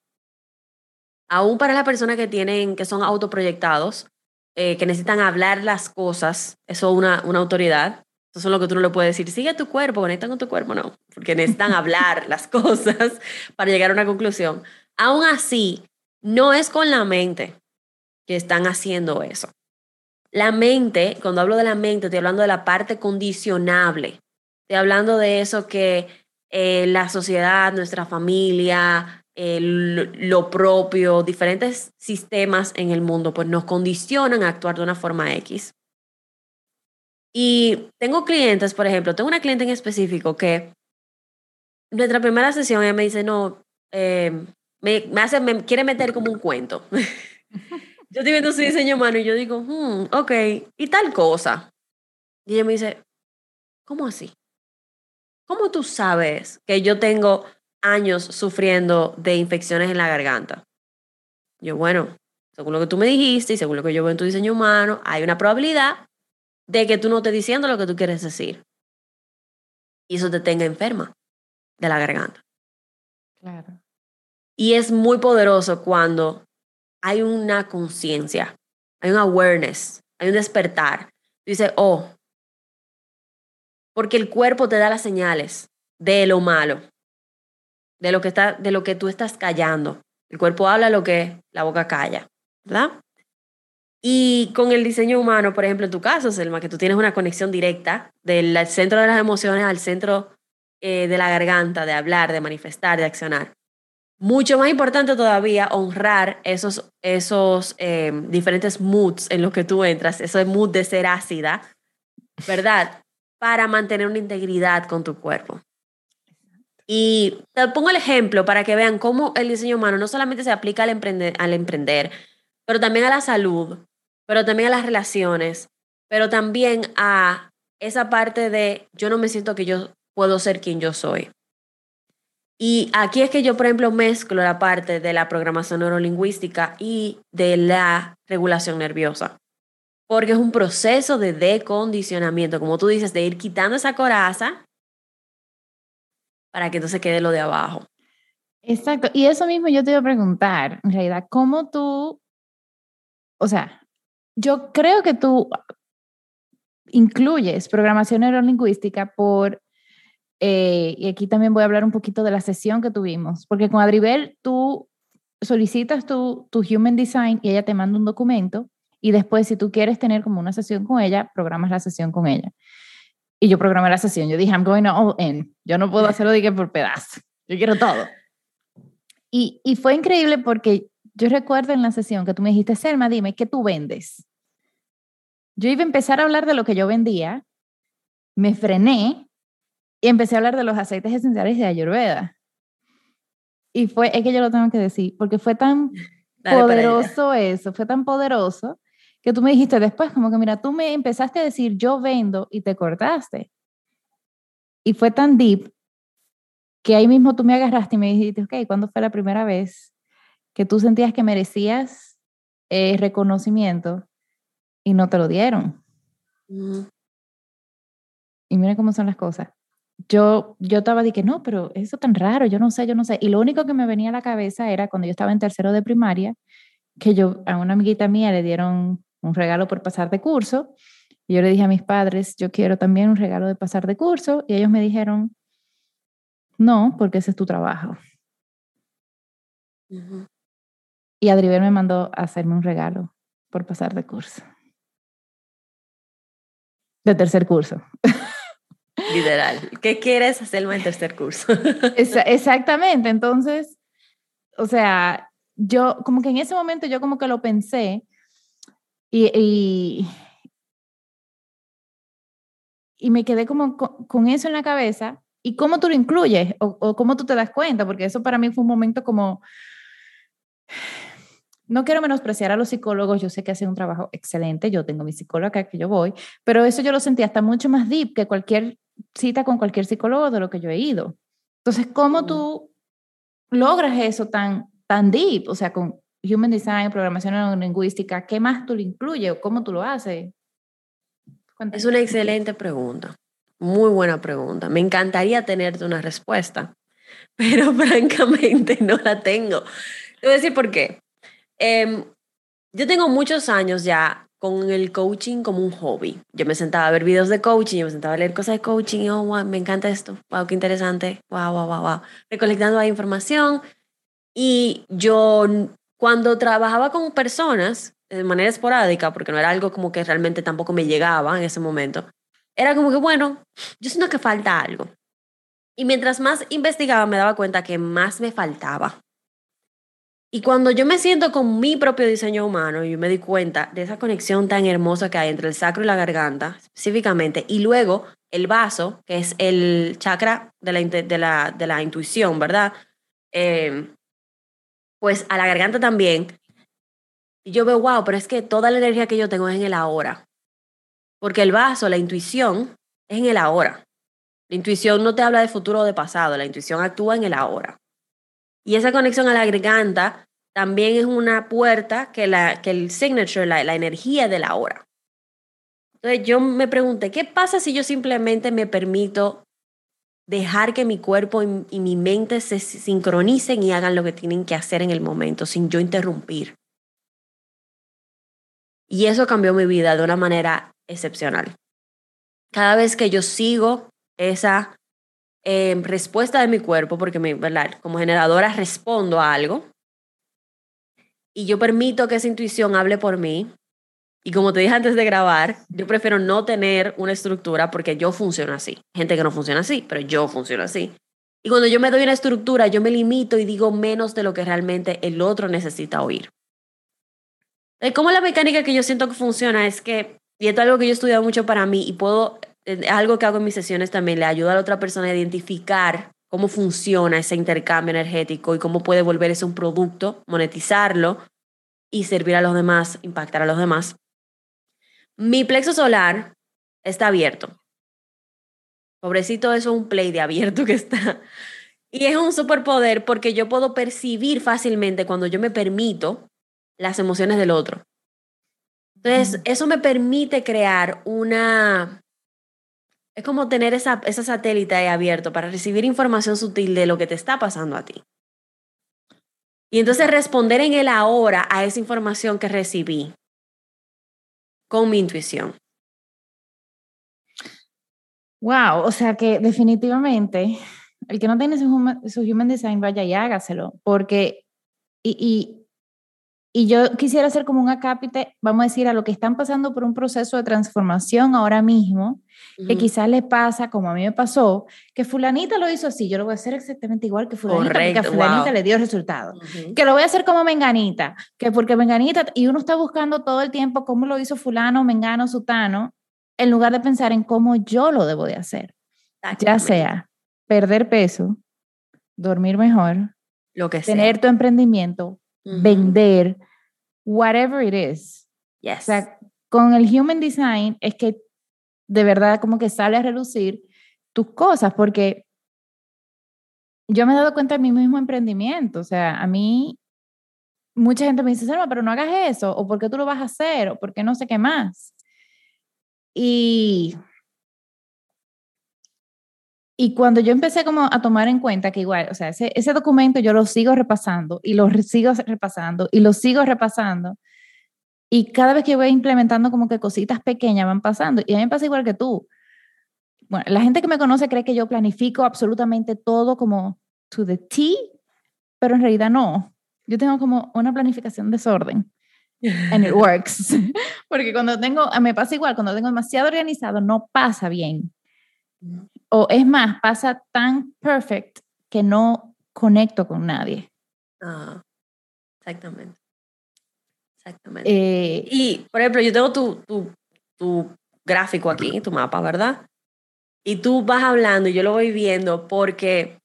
S2: Aún para las personas que tienen, que son autoproyectados, eh, que necesitan hablar las cosas, eso es una, una autoridad. Eso es lo que tú no le puedes decir, sigue tu cuerpo, conecta con tu cuerpo, no, porque necesitan hablar las cosas para llegar a una conclusión. Aún así, no es con la mente que están haciendo eso. La mente, cuando hablo de la mente, estoy hablando de la parte condicionable. Estoy hablando de eso que eh, la sociedad, nuestra familia, lo propio, diferentes sistemas en el mundo, pues nos condicionan a actuar de una forma X. Y tengo clientes, por ejemplo, tengo una cliente en específico que nuestra primera sesión ella me dice, no, eh, me, hace, me quiere meter como un cuento. yo estoy viendo su diseño humano y yo digo, hmm, ok, y tal cosa. Y ella me dice, ¿cómo así? ¿Cómo tú sabes que yo tengo años sufriendo de infecciones en la garganta? Yo, bueno, según lo que tú me dijiste y según lo que yo veo en tu diseño humano, hay una probabilidad de que tú no estés diciendo lo que tú quieres decir. Y eso te tenga enferma de la garganta.
S1: Claro.
S2: Y es muy poderoso cuando hay una conciencia, hay un awareness, hay un despertar. Dice, oh, porque el cuerpo te da las señales de lo malo, de lo que, está, de lo que tú estás callando. El cuerpo habla lo que la boca calla, ¿verdad? Y con el diseño humano, por ejemplo, en tu caso, Selma, que tú tienes una conexión directa del centro de las emociones al centro eh, de la garganta, de hablar, de manifestar, de accionar. Mucho más importante todavía, honrar esos, esos eh, diferentes moods en los que tú entras, ese mood de ser ácida, ¿verdad? Para mantener una integridad con tu cuerpo. Y te pongo el ejemplo para que vean cómo el diseño humano no solamente se aplica al emprender, al emprender pero también a la salud, pero también a las relaciones, pero también a esa parte de yo no me siento que yo puedo ser quien yo soy. Y aquí es que yo, por ejemplo, mezclo la parte de la programación neurolingüística y de la regulación nerviosa. Porque es un proceso de decondicionamiento, como tú dices, de ir quitando esa coraza para que entonces quede lo de abajo.
S1: Exacto. Y eso mismo yo te iba a preguntar, en realidad, ¿cómo tú, o sea, yo creo que tú incluyes programación neurolingüística por eh, y aquí también voy a hablar un poquito de la sesión que tuvimos, porque con Adribel tú solicitas tu, tu Human Design y ella te manda un documento y después si tú quieres tener como una sesión con ella, programas la sesión con ella. Y yo programé la sesión, yo dije, I'm going all in, yo no puedo hacerlo de por pedazos, yo quiero todo. Y, y fue increíble porque yo recuerdo en la sesión que tú me dijiste, Selma, dime, ¿qué tú vendes? Yo iba a empezar a hablar de lo que yo vendía, me frené y empecé a hablar de los aceites esenciales de Ayurveda. Y fue, es que yo lo tengo que decir, porque fue tan poderoso eso, fue tan poderoso que tú me dijiste después, como que mira, tú me empezaste a decir yo vendo y te cortaste. Y fue tan deep que ahí mismo tú me agarraste y me dijiste, ok, ¿cuándo fue la primera vez que tú sentías que merecías eh, reconocimiento y no te lo dieron? Y mira cómo son las cosas yo, yo estaba de que no, pero eso tan raro, yo no sé, yo no sé. Y lo único que me venía a la cabeza era cuando yo estaba en tercero de primaria, que yo a una amiguita mía le dieron un regalo por pasar de curso Y yo le dije a mis padres, yo quiero también un regalo de pasar de curso. Y ellos me dijeron, no, porque ese es tu trabajo. Y Adriel me mandó a hacerme un regalo por pasar de curso. De tercer curso.
S2: Literal. ¿Qué quieres hacerme en tercer curso?
S1: exactamente. Entonces, o sea, yo como que en ese momento yo como que lo pensé y, y, me quedé como con, eso en la cabeza. ¿Y cómo tú lo incluyes? O, o cómo tú te das cuenta? Porque eso para mí fue un momento como no quiero menospreciar a los psicólogos, yo sé que hacen un trabajo excelente, yo tengo mi psicóloga acá que yo voy, pero eso yo lo sentí hasta mucho más deep que cualquier cita con cualquier psicólogo de lo que yo he ido. Entonces, ¿cómo tú logras eso tan, tan deep? O sea, con Human Design, programación lingüística, ¿qué más tú lo incluyes o cómo tú lo haces?
S2: Es una excelente pregunta, muy buena pregunta. Me encantaría tenerte una respuesta, pero francamente no la tengo. Te voy a decir por qué. Em, yo tengo muchos años ya con el coaching como un hobby. Yo me sentaba a ver videos de coaching, yo me sentaba a leer cosas de coaching oh, wow, me encanta esto, wow, qué interesante, wow, wow, wow, wow. Recolectando la información. Y yo, cuando trabajaba con personas de manera esporádica, porque no era algo como que realmente tampoco me llegaba en ese momento, era como que, bueno, yo siento que falta algo. Y mientras más investigaba, me daba cuenta que más me faltaba. Y cuando yo me siento con mi propio diseño humano, yo me di cuenta de esa conexión tan hermosa que hay entre el sacro y la garganta, específicamente, y luego el vaso, que es el chakra de la, de la, de la intuición, ¿verdad? Eh, pues a la garganta también. Y yo veo, wow, pero es que toda la energía que yo tengo es en el ahora. Porque el vaso, la intuición, es en el ahora. La intuición no te habla de futuro o de pasado, la intuición actúa en el ahora. Y esa conexión a la garganta también es una puerta que, la, que el signature, la, la energía de la hora. Entonces yo me pregunté, ¿qué pasa si yo simplemente me permito dejar que mi cuerpo y, mi mente se sincronicen y hagan lo que tienen que hacer en el momento sin yo interrumpir? Y eso cambió mi vida de una manera excepcional. Cada vez que yo sigo esa eh, respuesta de mi cuerpo, porque mi, ¿verdad? como generadora respondo a algo, y yo permito que esa intuición hable por mí. Y como te dije antes de grabar, yo prefiero no tener una estructura porque yo funciono así. Gente que no funciona así, pero yo funciono así. Y cuando yo me doy una estructura, yo me limito y digo menos de lo que realmente el otro necesita oír. Como la mecánica que yo siento que funciona es que, y esto es algo que yo he estudiado mucho para mí y puedo, es algo que hago en mis sesiones también, le ayuda a la otra persona a identificar cómo funciona ese intercambio energético y cómo puede volver eso un producto, monetizarlo y servir a los demás, impactar a los demás. Mi plexo solar está abierto. Pobrecito, eso es un play de abierto que está. Y es un superpoder porque yo puedo percibir fácilmente cuando yo me permito las emociones del otro. Entonces, eso me permite crear una es como tener esa, esa satélite ahí abierto para recibir información sutil de lo que te está pasando a ti. Y entonces responder en el ahora a esa información que recibí con mi intuición.
S1: Wow, o sea que definitivamente el que no tiene su human, design, vaya y hágaselo, porque, y yo quisiera hacer como un acápite, vamos a decir, a lo que están pasando por un proceso de transformación ahora mismo, que quizás le pasa, como a mí me pasó, que fulanita lo hizo así, yo lo voy a hacer exactamente igual que fulanita, porque a fulanita le dio resultado. Que lo voy a hacer como menganita, que porque menganita, y uno está buscando todo el tiempo cómo lo hizo fulano, mengano, sutano, en lugar de pensar en cómo yo lo debo de hacer. Ya sea perder peso, dormir mejor,
S2: lo que
S1: tener tu emprendimiento, vender, whatever it is.
S2: Yes.
S1: O sea, con el human design es que de verdad como que sale a relucir tus cosas, porque yo me he dado cuenta de mi mismo emprendimiento, o sea, a mí mucha gente me dice, Selma, pero no hagas eso, o por qué tú lo vas a hacer, o por qué no sé qué más. Y y cuando yo empecé como a tomar en cuenta que igual, o sea, ese, ese documento yo lo sigo repasando y lo sigo repasando y lo sigo repasando, Y cada vez que voy implementando como que cositas pequeñas van pasando. Y a mí me pasa igual que tú. Bueno, la gente que me conoce cree que yo planifico absolutamente todo como to the T, pero en realidad no. Yo tengo como una planificación desorden. And it works. Porque cuando tengo, me pasa igual, cuando tengo demasiado organizado, no pasa bien. O es más, pasa tan perfect que no conecto con nadie.
S2: Ah, exactamente. Exactamente. Eh, y, por ejemplo, yo tengo tu, tu, tu gráfico aquí, tu mapa, ¿verdad? Y tú vas hablando y yo lo voy viendo porque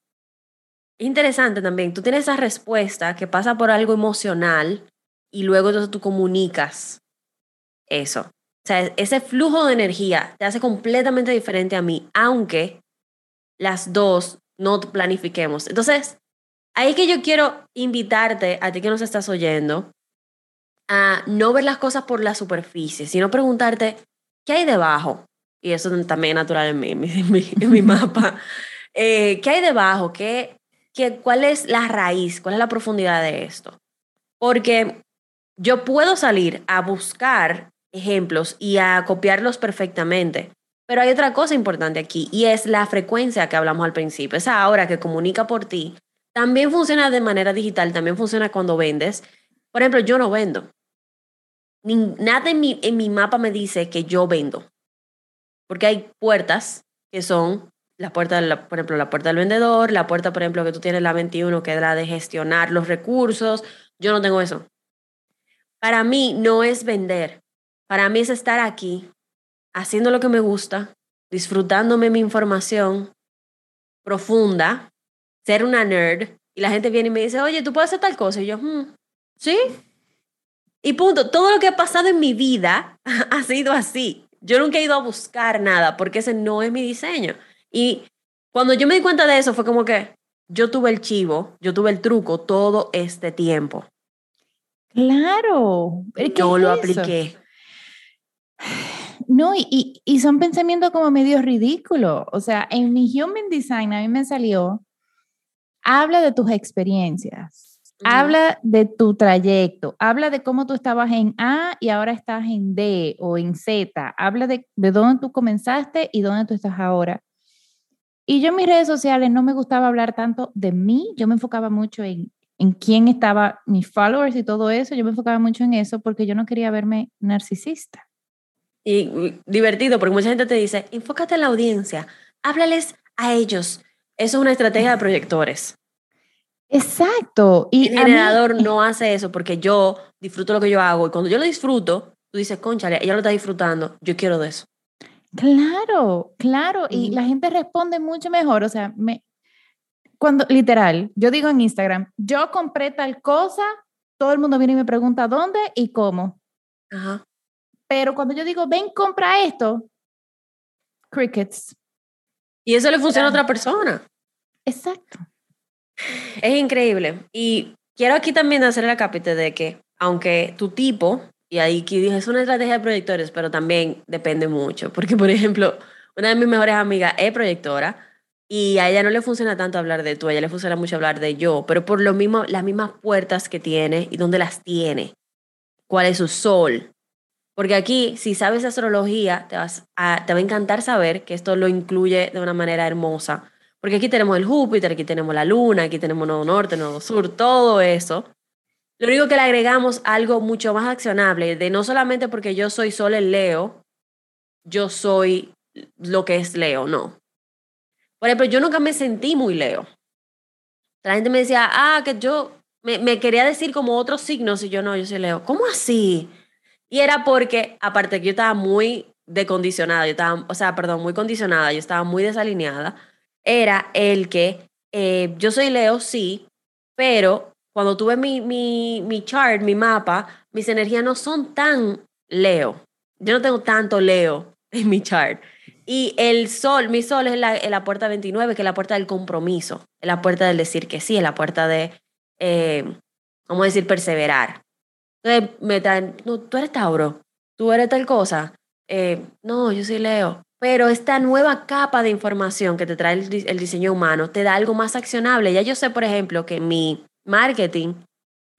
S2: es interesante también. Tú tienes esa respuesta que pasa por algo emocional y luego entonces tú comunicas eso. O sea, ese flujo de energía te hace completamente diferente a mí, aunque las dos no planifiquemos. Entonces, ahí que yo quiero invitarte a ti que nos estás oyendo a no ver las cosas por la superficie, sino preguntarte, ¿qué hay debajo? Y eso también es natural en mi, en mi, mapa. Eh, ¿Qué hay debajo? ¿Qué, qué, ¿Cuál es la raíz? ¿Cuál es la profundidad de esto? Porque yo puedo salir a buscar ejemplos y a copiarlos perfectamente, pero hay otra cosa importante aquí y es la frecuencia que hablamos al principio. Esa hora que comunica por ti también funciona de manera digital, también funciona cuando vendes. Por ejemplo, yo no vendo. nada en mi, en mi mapa me dice que yo vendo. Porque hay puertas que son la puerta, por ejemplo, la puerta del vendedor, la puerta, por ejemplo, que tú tienes la 21, que es la de gestionar los recursos. Yo no tengo eso. Para mí no es vender, para mí es estar aquí, haciendo lo que me gusta, disfrutándome mi información profunda, ser una nerd, y la gente viene y me dice, oye, ¿tú puedes hacer tal cosa? Y yo, hmm, sí. Y punto, todo lo que ha pasado en mi vida ha sido así. Yo nunca he ido a buscar nada porque ese no es mi diseño. Y cuando yo me di cuenta de eso fue como que yo tuve el chivo, yo tuve el truco todo este tiempo.
S1: Claro.
S2: Yo lo apliqué.
S1: No, y, y, son pensamientos como medio ridículos. O sea, en mi Human Design a mí me salió, habla de tus experiencias, habla de tu trayecto, habla de cómo tú estabas en A y ahora estás en D o en Z, habla de, de dónde tú comenzaste y dónde tú estás ahora. Y yo en mis redes sociales no me gustaba hablar tanto de mí, yo me enfocaba mucho en en quién estaba mis followers y todo eso, yo me enfocaba mucho en eso porque yo no quería verme narcisista.
S2: Y divertido, porque mucha gente te dice, enfócate en la audiencia, háblales a ellos. Eso es una estrategia de proyectores.
S1: Exacto.
S2: Y el generador no hace eso porque yo disfruto lo que yo hago y cuando yo lo disfruto, tú dices, conchale, ella lo está disfrutando, yo quiero de eso.
S1: Claro, claro. Y la gente responde mucho mejor. O sea, me, cuando, literal, yo digo en Instagram, yo compré tal cosa, todo el mundo viene y me pregunta dónde y cómo. Ajá. Pero cuando yo digo, ven, compra esto, crickets.
S2: Y eso le funciona a otra persona.
S1: Exacto.
S2: Es increíble. Y quiero aquí también hacer la capite de que, aunque tu tipo, y ahí que dije, es una estrategia de proyectores, pero también depende mucho. Porque, por ejemplo, una de mis mejores amigas es proyectora y a ella no le funciona tanto hablar de tú, a ella le funciona mucho hablar de yo, pero por lo mismo, las mismas puertas que tiene y dónde las tiene, cuál es su sol. Porque aquí, si sabes astrología, te, vas a, te va a encantar saber que esto lo incluye de una manera hermosa. Porque aquí tenemos el Júpiter, aquí tenemos la Luna, aquí tenemos Nodo Norte, Nodo Sur, todo eso. Lo único que le agregamos algo mucho más accionable, de no solamente porque yo soy Sol el Leo, yo soy lo que es Leo, no. Por ejemplo, yo nunca me sentí muy Leo. La gente me decía, ah, que yo me, me quería decir como otros signos y yo no, yo soy Leo. ¿Cómo así? Y era porque, aparte que yo estaba muy decondicionada, yo estaba, o sea, perdón, muy condicionada, yo estaba muy desalineada, era el que eh, yo soy Leo, sí, pero cuando tuve mi, mi, mi chart, mi mapa, mis energías no son tan Leo. Yo no tengo tanto Leo en mi chart. Y el sol, mi sol es la, la puerta 29, que es la puerta del compromiso, es la puerta del decir que sí, es la puerta de, eh, vamos a decir, perseverar. Entonces me traen, no, tú eres Tauro, tú eres tal cosa. Eh, no, yo soy Leo. Pero esta nueva capa de información que te trae el, el diseño humano te da algo más accionable. Ya yo sé, por ejemplo, que mi marketing,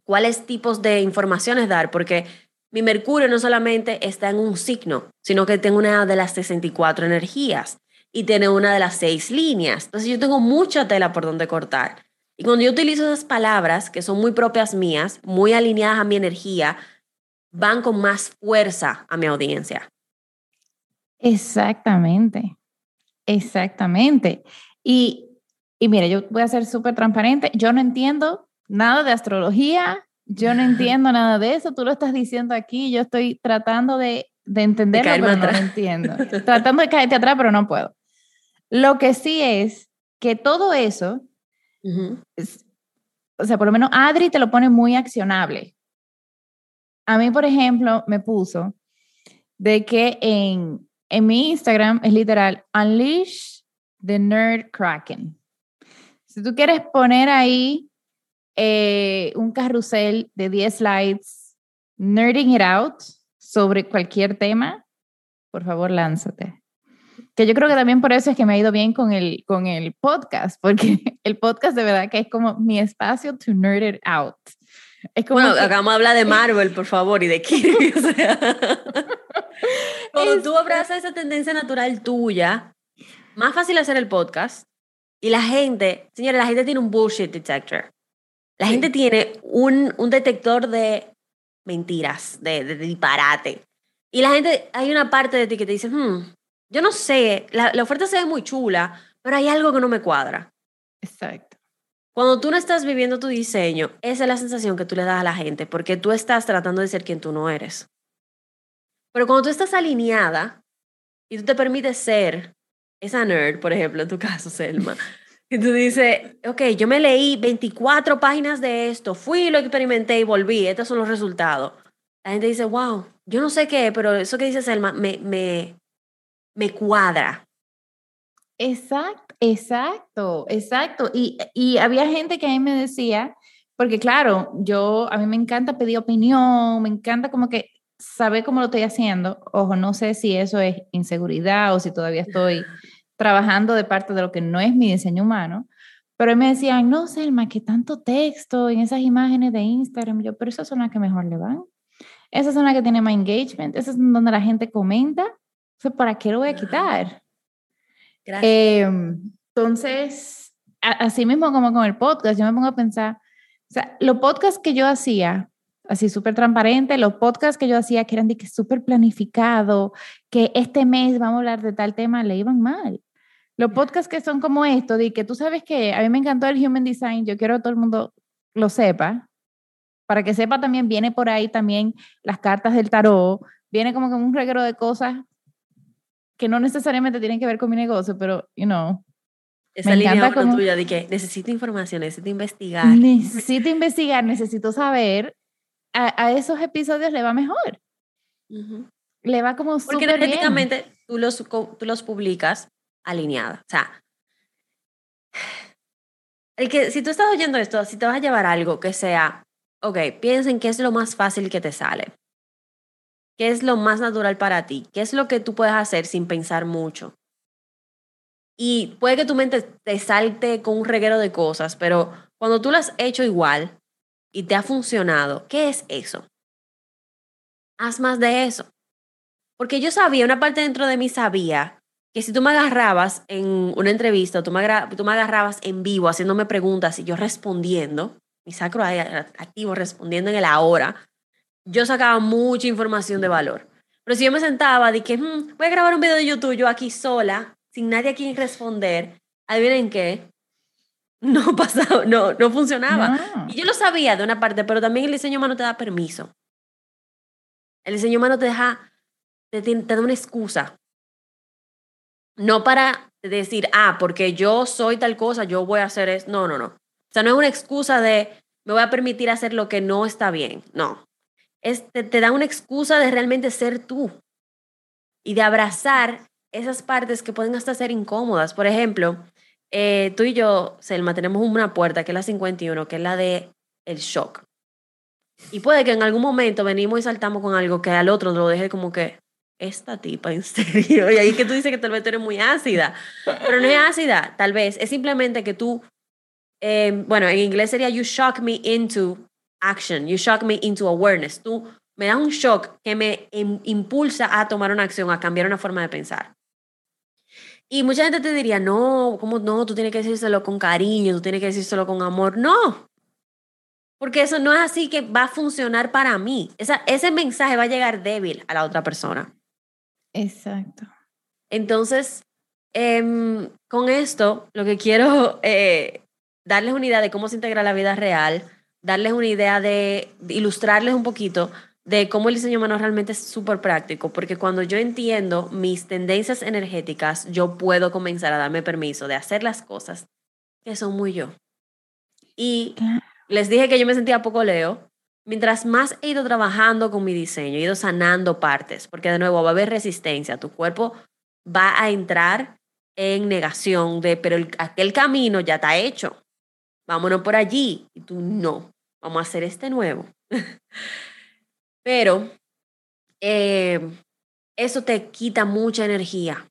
S2: cuáles tipos de informaciones dar, porque mi Mercurio no solamente está en un signo, sino que tengo una de las 64 energías y tiene una de las seis líneas. Entonces yo tengo mucha tela por donde cortar. Y cuando yo utilizo esas palabras, que son muy propias mías, muy alineadas a mi energía, van con más fuerza a mi audiencia.
S1: Exactamente, exactamente. Y, y mira, yo voy a ser súper transparente, yo no entiendo nada de astrología, yo no entiendo nada de eso, tú lo estás diciendo aquí, yo estoy tratando de, de entenderlo, pero no lo entiendo. tratando de caerte atrás, pero no puedo. Lo que sí es que todo eso, o sea, por lo menos Adri te lo pone muy accionable. A mí, por ejemplo, me puso de que en, en mi Instagram es literal, unleash the nerd kraken. Si tú quieres poner ahí eh, un carrusel de 10 slides, nerding it out sobre cualquier tema, por favor, lánzate. Que yo creo que también por eso es que me ha ido bien con el, con el podcast, porque el podcast de verdad que es como mi espacio to nerd it out.
S2: Es como bueno, acá vamos a hablar de Marvel, por favor, y de Kirby. O sea. Cuando tú abrazas esa tendencia natural tuya, más fácil hacer el podcast. Y la gente, señores, la gente tiene un bullshit detector. La gente tiene un, un, detector de mentiras, de, de, disparate. Y la gente, hay una parte de ti que te dice, hmm, yo no sé, la, la oferta se ve muy chula, pero hay algo que no me cuadra.
S1: Exacto.
S2: Cuando tú no estás viviendo tu diseño, esa es la sensación que tú le das a la gente, porque tú estás tratando de ser quien tú no eres. Pero cuando tú estás alineada y tú te permites ser esa nerd, por ejemplo, en tu caso, Selma, y tú dices, ok, yo me leí 24 páginas de esto, fui, lo experimenté y volví, estos son los resultados. La gente dice, wow, yo no sé qué, pero eso que dice Selma me, me, me cuadra.
S1: Exacto, exacto, exacto. Y, y había gente que a mí me decía, porque claro, yo, a mí me encanta pedir opinión, me encanta como que saber cómo lo estoy haciendo. Ojo, no sé si eso es inseguridad o si todavía estoy trabajando de parte de lo que no es mi diseño humano. Pero me decían, no, Selma, que tanto texto en esas imágenes de Instagram. Yo, pero esas son las que mejor le van. Esas son las que tienen más engagement. Esas son donde la gente comenta. ¿Para qué lo voy a quitar? Gracias. Em, entonces, así mismo como con el podcast, yo me pongo a pensar, o sea, los podcasts que yo hacía, así súper transparente, los podcasts que yo hacía que eran de que súper planificado, que este mes vamos a hablar de tal tema, le iban mal. Los podcasts que son como esto, de que tú sabes que a mí me encantó el Human Design, yo quiero que todo el mundo lo sepa, para que sepa también, viene por ahí también las cartas del tarot, viene como que un reguero de cosas que no necesariamente tienen que ver con mi negocio, pero, you know.
S2: Esa me línea encanta como, tuya de que necesito información, necesito investigar.
S1: Necesito investigar, necesito saber. A, esos episodios le va mejor. Le va como
S2: Porque energéticamente tú los, tú los publicas alineada. O sea, el que, si tú estás oyendo esto, si te vas a llevar algo que sea, ok, piensen qué es lo más fácil que te sale. ¿Qué es lo más natural para ti? ¿Qué es lo que tú puedes hacer sin pensar mucho? Y puede que tu mente te salte con un reguero de cosas, pero cuando tú lo has hecho igual y te ha funcionado, ¿qué es eso? Haz más de eso. Porque yo sabía, una parte dentro de mí sabía que si tú me agarrabas en una entrevista, tú me, tú me agarrabas en vivo haciéndome preguntas y yo respondiendo, mi sacro activo respondiendo en el ahora, yo sacaba mucha información de valor. Pero si yo me sentaba, dije, hmm, voy a grabar un video de YouTube yo aquí sola, sin nadie a quien responder, adivinen qué, no pasaba, no, no funcionaba. Y yo lo sabía de una parte, pero también el diseño humano te da permiso. El diseño humano te deja, te, te da una excusa. No para decir, ah, porque yo soy tal cosa, yo voy a hacer eso. No, no, no. O sea, no es una excusa de, me voy a permitir hacer lo que no está bien. No te, da una excusa de realmente ser tú y de abrazar esas partes que pueden hasta ser incómodas. Por ejemplo, eh, tú y yo, Selma, tenemos una puerta que es la 51, que es la de el shock. Y puede que en algún momento venimos y saltamos con algo que al otro lo deje como que, esta tipa, en serio. Y ahí que tú dices que tal vez tú eres muy ácida. Pero no es ácida, tal vez. Es simplemente que tú, eh, bueno, en inglés sería you shock me into action, you shock me into awareness. Tú me da un shock que me im- impulsa a tomar una acción, a cambiar una forma de pensar. Y mucha gente te diría, no, ¿cómo no? Tú tienes que decírselo con cariño, tú tienes que decírselo con amor. No, porque eso no es así que va a funcionar para mí. Esa, ese mensaje va a llegar débil a la otra persona.
S1: Exacto.
S2: Entonces, em, con esto, lo que quiero eh, darles una idea de cómo se integra la vida real, darles una idea de, de ilustrarles un poquito de cómo el diseño humano realmente es súper práctico, porque cuando yo entiendo mis tendencias energéticas, yo puedo comenzar a darme permiso de hacer las cosas que son muy yo. Y les dije que yo me sentía poco Leo. Mientras más he ido trabajando con mi diseño, he ido sanando partes, porque de nuevo va a haber resistencia, tu cuerpo va a entrar en negación de, pero el- aquel camino ya está hecho, vámonos por allí, y tú no, vamos a hacer este nuevo. pero eh, eso te quita mucha energía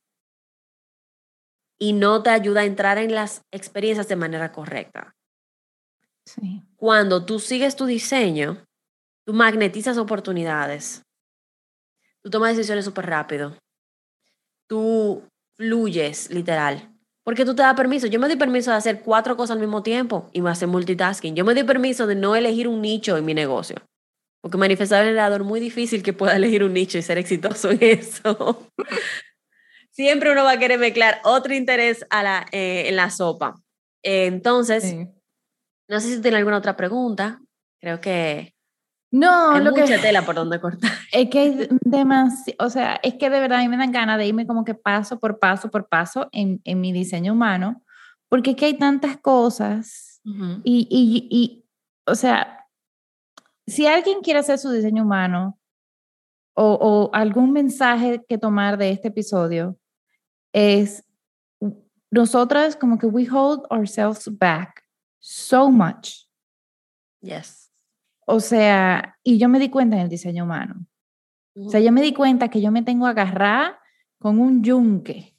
S2: y no te ayuda a entrar en las experiencias de manera correcta
S1: Sí.
S2: cuando tú sigues tu diseño, tú magnetizas oportunidades, tú tomas decisiones súper rápido, tú fluyes, literal. Porque tú te das permiso. Yo me di permiso de hacer cuatro cosas al mismo tiempo y me hacer multitasking. Yo me di permiso de no elegir un nicho en mi negocio. Porque manifestar generador muy difícil que pueda elegir un nicho y ser exitoso en eso. Siempre uno va a querer mezclar otro interés a la, eh, en la sopa. Eh, entonces,
S1: Sí.
S2: no sé si tiene alguna otra pregunta. Creo que
S1: No,
S2: hay
S1: lo que
S2: mucha tela por donde cortar.
S1: es que hay demasiado, o sea, es que de verdad a mí me dan ganas de irme como que paso por paso por paso en, en mi diseño humano, porque es que hay tantas cosas y, y, y, o sea, si alguien quiere hacer su diseño humano o, o algún mensaje que tomar de este episodio, es nosotras como que we hold ourselves back so much.
S2: Yes.
S1: O sea, y yo me di cuenta en el diseño humano. O sea, yo me di cuenta que yo me tengo agarrar con un yunque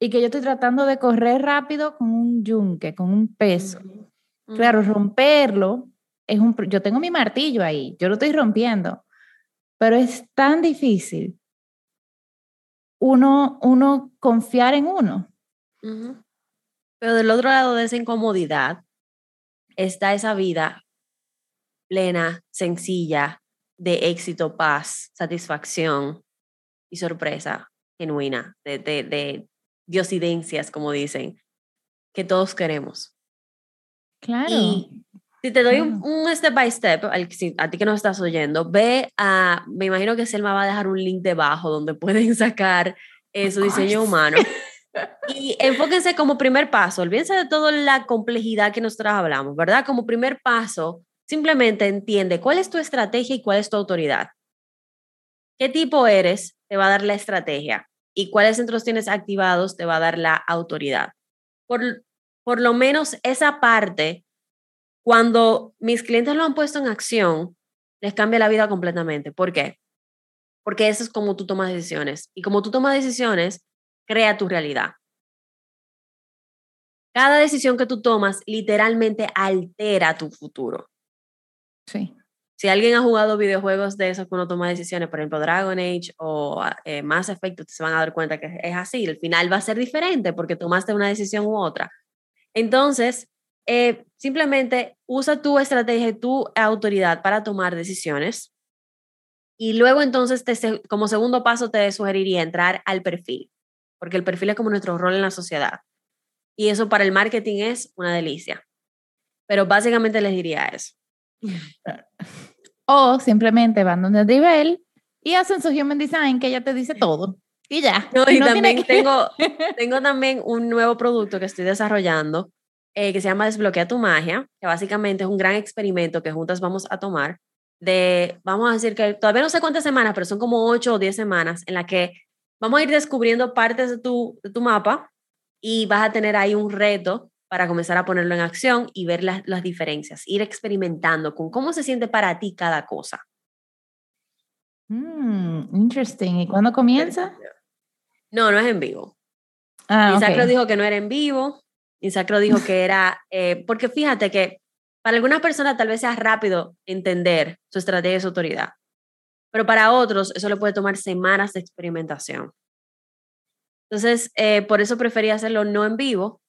S1: y que yo estoy tratando de correr rápido con un yunque, con un peso. Claro, romperlo es un... Yo tengo mi martillo ahí, yo lo estoy rompiendo, pero es tan difícil uno, uno confiar en uno.
S2: Pero del otro lado de esa incomodidad está esa vida plena, sencilla, de éxito, paz, satisfacción y sorpresa genuina, de, de, de diosidencias, como dicen, que todos queremos.
S1: Claro.
S2: Y si te doy un,
S1: claro.
S2: un step by step, al, si- a ti que nos estás oyendo, ve a, me imagino que Selma va a dejar un link debajo donde pueden sacar eh, su diseño humano. Y enfóquense como primer paso, olvídense de toda la complejidad que nosotros hablamos, ¿verdad? Como primer paso, simplemente entiende cuál es tu estrategia y cuál es tu autoridad. ¿Qué tipo eres? Te va a dar la estrategia. Y cuáles centros tienes activados te va a dar la autoridad. Por, por lo menos esa parte, cuando mis clientes lo han puesto en acción, les cambia la vida completamente. ¿Por qué? Porque eso es como tú tomas decisiones. Y como tú tomas decisiones, crea tu realidad. Cada decisión que tú tomas literalmente altera tu futuro.
S1: Sí.
S2: Si alguien ha jugado videojuegos de esos que uno toma decisiones, por ejemplo Dragon Age o eh, Mass Effect, ustedes se van a dar cuenta que es así. El final va a ser diferente porque tomaste una decisión u otra. Entonces, eh, simplemente usa tu estrategia y tu autoridad para tomar decisiones. Y luego entonces, te, como segundo paso, te sugeriría entrar al perfil, porque el perfil es como nuestro rol en la sociedad. Y eso para el marketing es una delicia. Pero básicamente les diría eso.
S1: O simplemente van donde nivel y hacen su human design que ya te dice todo. Y ya.
S2: No, y
S1: no
S2: también
S1: que-
S2: tengo, tengo también un nuevo producto que estoy desarrollando eh, que se llama Desbloquea tu magia, que básicamente es un gran experimento que juntas vamos a tomar de, vamos a decir que todavía no sé cuántas semanas, pero son como 8 o 10 semanas en la que vamos a ir descubriendo partes de tu, de tu mapa y vas a tener ahí un reto para comenzar a ponerlo en acción y ver las, las diferencias, ir experimentando con cómo se siente para ti cada cosa.
S1: Mm, interesting. ¿Y cuándo comienza?
S2: No, no es en vivo.
S1: Ah,
S2: Isacro dijo que no era en vivo. Isacro dijo que era, eh, porque fíjate que para algunas personas tal vez sea rápido entender su estrategia y su autoridad. pero para otros eso le puede tomar semanas de experimentación. Entonces, eh, por eso prefería hacerlo no en vivo,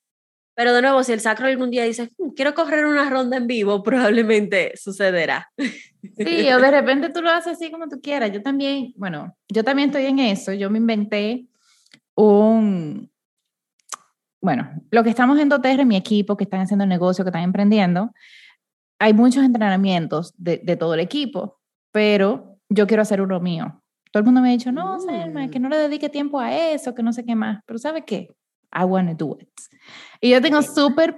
S2: pero de nuevo, si el sacro algún día dice, mm, quiero correr una ronda en vivo, probablemente sucederá.
S1: Sí, o de repente tú lo haces así como tú quieras. Yo también, bueno, yo también estoy en eso. Yo me inventé un, bueno, lo que estamos en doTERRA, mi equipo, que están haciendo el negocio, que están emprendiendo, hay muchos entrenamientos de, de, todo el equipo, pero yo quiero hacer uno mío. Todo el mundo me ha dicho, no, Selma, que mm. no le dedique tiempo a eso, que no sé qué más, pero ¿sabe qué? I want to do it. Y yo tengo súper,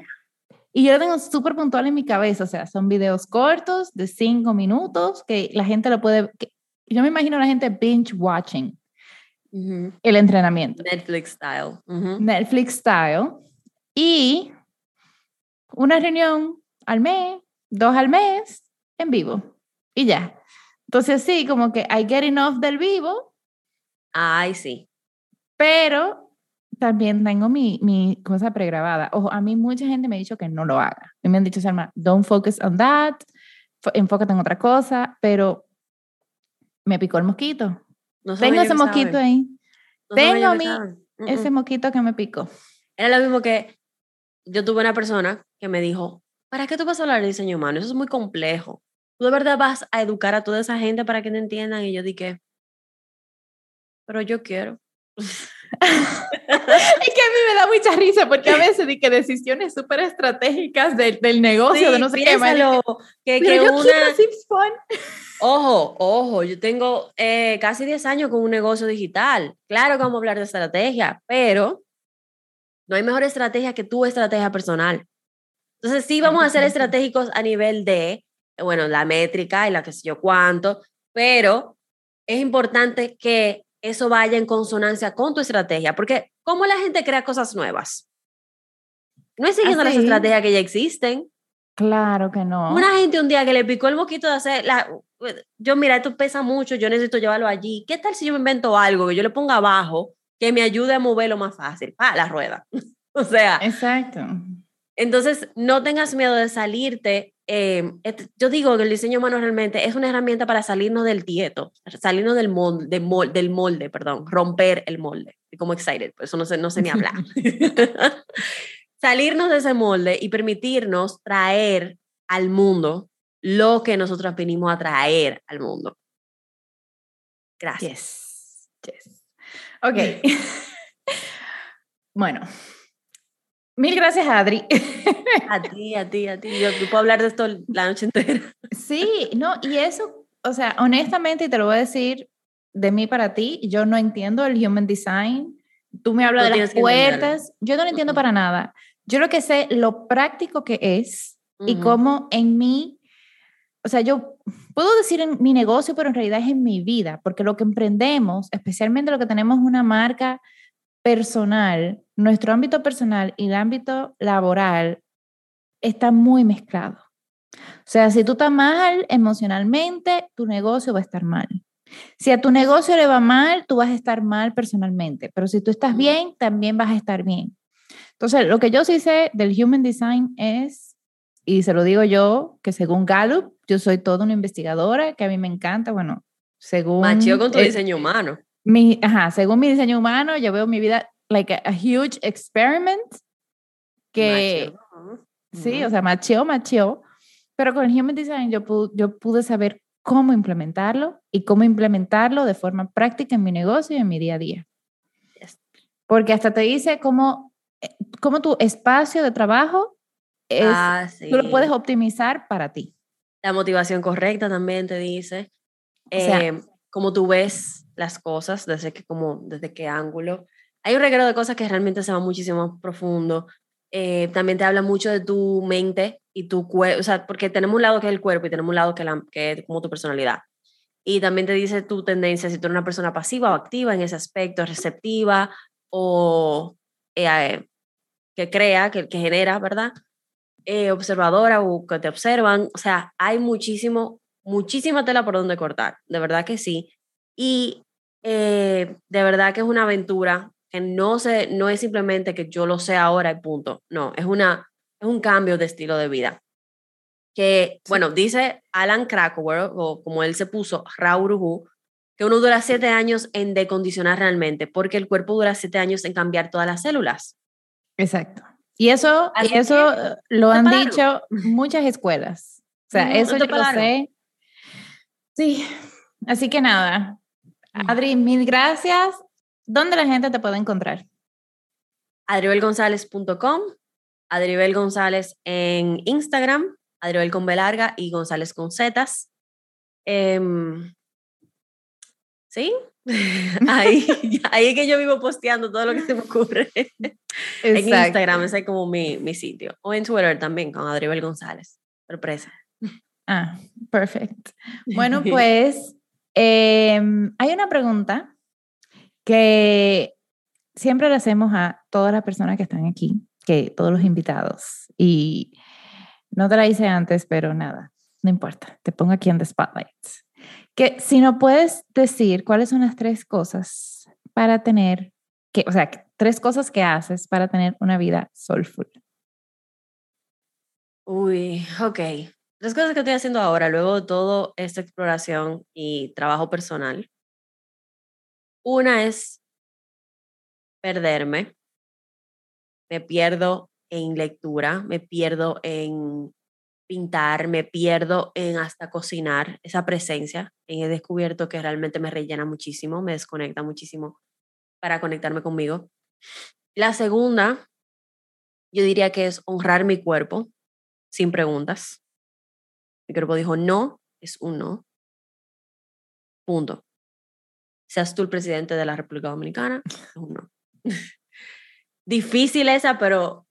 S1: y yo tengo súper puntual en mi cabeza, o sea, son videos cortos de cinco minutos que la gente lo puede, yo me imagino a la gente binge watching el entrenamiento.
S2: Netflix style.
S1: Netflix style. Y una reunión al mes, dos al mes, en vivo. Y ya. Entonces, sí, como que I get enough del vivo.
S2: Ay, sí.
S1: Pero también tengo mi, mi cosa pregrabada. Ojo, a mí mucha gente me ha dicho que no lo haga. Y me han dicho, Salma, don't focus on that, enfócate en otra cosa, pero me picó el mosquito. tengo ese mosquito ahí. tengo mi, ese mosquito que me picó.
S2: Era lo mismo que yo tuve una persona que me dijo, ¿para qué tú vas a hablar de diseño humano? Eso es muy complejo. Tú de verdad vas a educar a toda esa gente para que te entiendan. Y yo dije, pero yo quiero.
S1: es que a mí me da mucha risa porque a veces di que decisiones súper estratégicas del, del negocio, de no sé qué.
S2: Que, que yo una... Ojo, ojo, yo tengo eh, casi 10 años con un negocio digital. Claro que vamos a hablar de estrategia, pero no hay mejor estrategia que tu estrategia personal. Entonces sí vamos a ser estratégicos a nivel de, bueno, la métrica y la que sé yo cuánto, pero es importante que eso vaya en consonancia con tu estrategia, porque ¿cómo la gente crea cosas nuevas? No es siguiendo las estrategias que ya existen.
S1: Claro que no.
S2: Una gente un día que le picó el moquito de hacer, la, yo mira, esto pesa mucho, yo necesito llevarlo allí. ¿Qué tal si yo me invento algo que yo le ponga abajo que me ayude a moverlo más fácil? Ah, la rueda. o sea.
S1: Exacto.
S2: Entonces, no tengas miedo de salirte eh, yo digo que el diseño humano realmente es una herramienta para salirnos del tieto, salirnos del molde, del molde, perdón, romper el molde. Como excited, por eso no sé, no sé ni hablar. salirnos de ese molde y permitirnos traer al mundo lo que nosotros venimos a traer al mundo. Gracias.
S1: Yes. Ok. bueno, Mil gracias, Adri.
S2: A ti, a ti, a ti. Yo, puedo hablar de esto la noche entera.
S1: Sí, no, y eso, o sea, honestamente, y te lo voy a decir de mí para ti, yo no entiendo el human design. Tú me hablas de las puertas, yo no lo entiendo para nada. Yo lo que sé, lo práctico que es y cómo en mí, o sea, yo puedo decir en mi negocio, pero en realidad es en mi vida, porque lo que emprendemos, especialmente lo que tenemos una marca personal, nuestro ámbito personal y el ámbito laboral está muy mezclado. O sea, si tú estás mal emocionalmente, tu negocio va a estar mal. Si a tu negocio le va mal, tú vas a estar mal personalmente, pero si tú estás bien, también vas a estar bien. Entonces, lo que yo sí sé del Human Design es, y se lo digo yo, que según Gallup, yo soy toda una investigadora, que a mí me encanta, bueno, según...
S2: Machio con tu diseño humano.
S1: Mi, ajá, según mi diseño humano, yo veo mi vida like a, huge experiment que sí, o sea, macheo, macheo, pero con el Human Design yo pude, yo pude saber cómo implementarlo y cómo implementarlo de forma práctica en mi negocio y en mi día a día. Porque hasta te dice cómo, eh, cómo tu espacio de trabajo es, ah, tú lo puedes optimizar para ti.
S2: La motivación correcta también te dice. Eh, cómo tú ves las cosas, desde, que, como, desde qué ángulo. Hay un reguero de cosas que realmente se va muchísimo más profundo. Eh, también te habla mucho de tu mente y tu cuerpo, o sea, porque tenemos un lado que es el cuerpo y tenemos un lado que, la, que es como tu personalidad. Y también te dice tu tendencia, si tú eres una persona pasiva o activa en ese aspecto, receptiva o eh, que crea, que, que genera, ¿verdad? Eh, observadora o que te observan. O sea, hay muchísimo, muchísima tela por donde cortar, de verdad que sí. Y eh, de verdad que es una aventura que no, se, no es simplemente que yo lo sé ahora y punto. No, es, una, es un cambio de estilo de vida. Que, bueno, dice Alan Krakauer, o como él se puso, Rauruhu, que uno dura siete años en decondicionar realmente, porque el cuerpo dura siete años en cambiar todas las células.
S1: Exacto. Y eso, y eso lo han dicho muchas escuelas. O sea, eso yo lo sé. Sí, así que nada. Adri, mil gracias. ¿Dónde la gente te puede encontrar?
S2: adribelgonzález.com, Adribel González en Instagram, Adribel con B larga y González con Zetas. Em, ¿Sí? ahí, ahí es que yo vivo posteando todo lo que se me ocurre. en Instagram, ese es como mi, mi, sitio. O en Twitter también, con Adribel González. Sorpresa.
S1: Ah, perfecto. Bueno, pues em, hay una pregunta que siempre le hacemos a todas las personas que están aquí, que todos los invitados. Y no te la hice antes, pero nada, no importa. Te pongo aquí en the spotlight. Que si no puedes decir cuáles son las tres cosas para tener, que, o sea, tres cosas que haces para tener una vida soulful.
S2: Uy, ok. Tres cosas que estoy haciendo ahora, luego de toda esta exploración y trabajo personal. Una es perderme. Me pierdo en lectura, me pierdo en pintar, me pierdo en hasta cocinar, esa presencia. He descubierto que realmente me rellena muchísimo, me desconecta muchísimo para conectarme conmigo. La segunda, yo diría que es honrar mi cuerpo sin preguntas. Mi cuerpo dijo no, es un no. Punto. Seas tú el presidente de la República Dominicana, es un no. Difícil esa, pero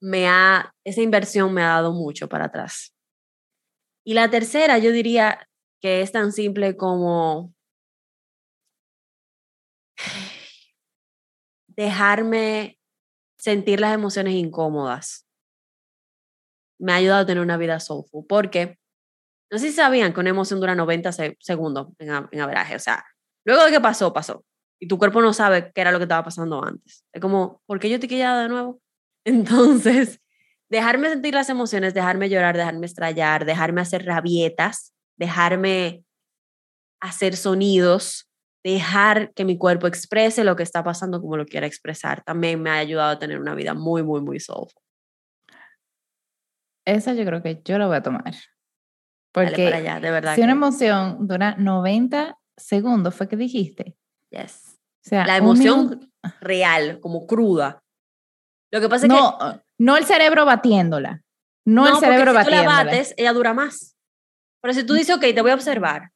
S2: me ha, esa inversión me ha dado mucho para atrás. Y la tercera, yo diría que es tan simple como dejarme sentir las emociones incómodas. Me ha ayudado a tener una vida soulful, porque no sé si sabían que una emoción dura 90 segundos en, en averaje. O sea, luego de que pasó, pasó. Y tu cuerpo no sabe qué era lo que estaba pasando antes. Es como, ¿por qué yo te quillada de nuevo? Entonces, dejarme sentir las emociones, dejarme llorar, dejarme estrellar, dejarme hacer rabietas, dejarme hacer sonidos, dejar que mi cuerpo exprese lo que está pasando como lo quiera expresar, también me ha ayudado a tener una vida muy, muy, muy soulful.
S1: Esa yo creo que yo la voy a tomar. Porque allá, de verdad si una emoción dura 90 segundos, fue que dijiste.
S2: Yes. O sea, la emoción real, como cruda. Lo que pasa es
S1: no, que... No el cerebro batiéndola. No, el cerebro
S2: porque si tú la bates, ella dura más. Pero si tú dices, ok, te voy a observar,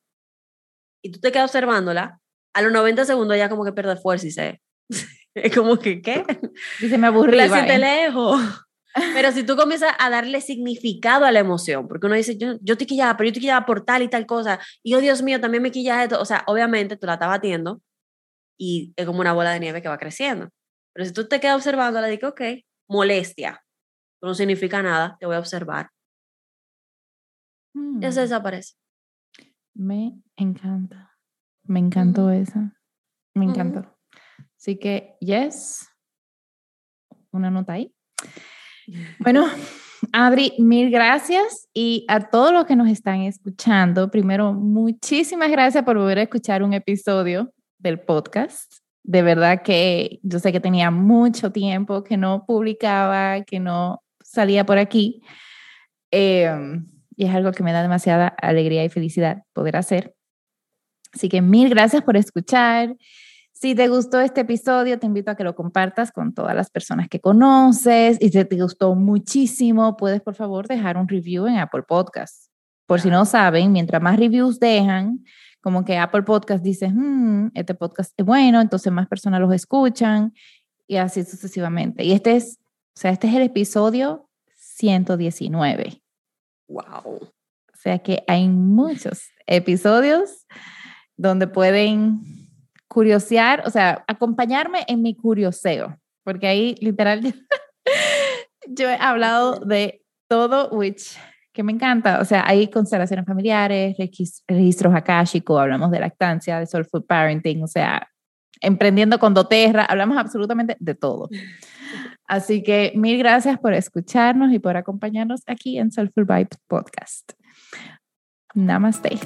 S2: y tú te quedas observándola, a los 90 segundos ya como que pierde fuerza y se... es como que, ¿qué?
S1: Dice, me aburrí. La
S2: te lejos. Pero si tú comienzas a darle significado a la emoción, porque uno dice, yo, yo te quillaba, pero yo te quillaba por tal y tal cosa, y oh Dios mío, también me quilla esto. O sea, obviamente tú la estás batiendo y es como una bola de nieve que va creciendo. Pero si tú te quedas observando, le digo, ok, molestia, no significa nada, te voy a observar. Ya se mm. desaparece.
S1: Me encanta. Me encantó esa. Me encantó. Así que, yes. Una nota ahí. Bueno, Adri, mil gracias y a todos los que nos están escuchando, primero, muchísimas gracias por volver a escuchar un episodio del podcast. De verdad que yo sé que tenía mucho tiempo que no publicaba, que no salía por aquí. Em, y es algo que me da demasiada alegría y felicidad poder hacer. Así que mil gracias por escuchar. Si te gustó este episodio, te invito a que lo compartas con todas las personas que conoces. Y si te gustó muchísimo, puedes por favor dejar un review en Apple Podcasts. Por si no saben, mientras más reviews dejan, como que Apple Podcast dice, hmm, este podcast es bueno, entonces más personas los escuchan y así sucesivamente. Y este es, o sea, este es el episodio 119.
S2: Wow.
S1: O sea que hay muchos episodios donde pueden curiosear, o sea, acompañarme en mi curioseo, porque ahí literal yo he hablado de todo, which que me encanta. O sea, hay constelaciones familiares, registros akáshicos, hablamos de lactancia, de soulful parenting, o sea, emprendiendo con doTERRA, hablamos absolutamente de todo. Así que mil gracias por escucharnos y por acompañarnos aquí en Soulful Vibes Podcast. Namaste.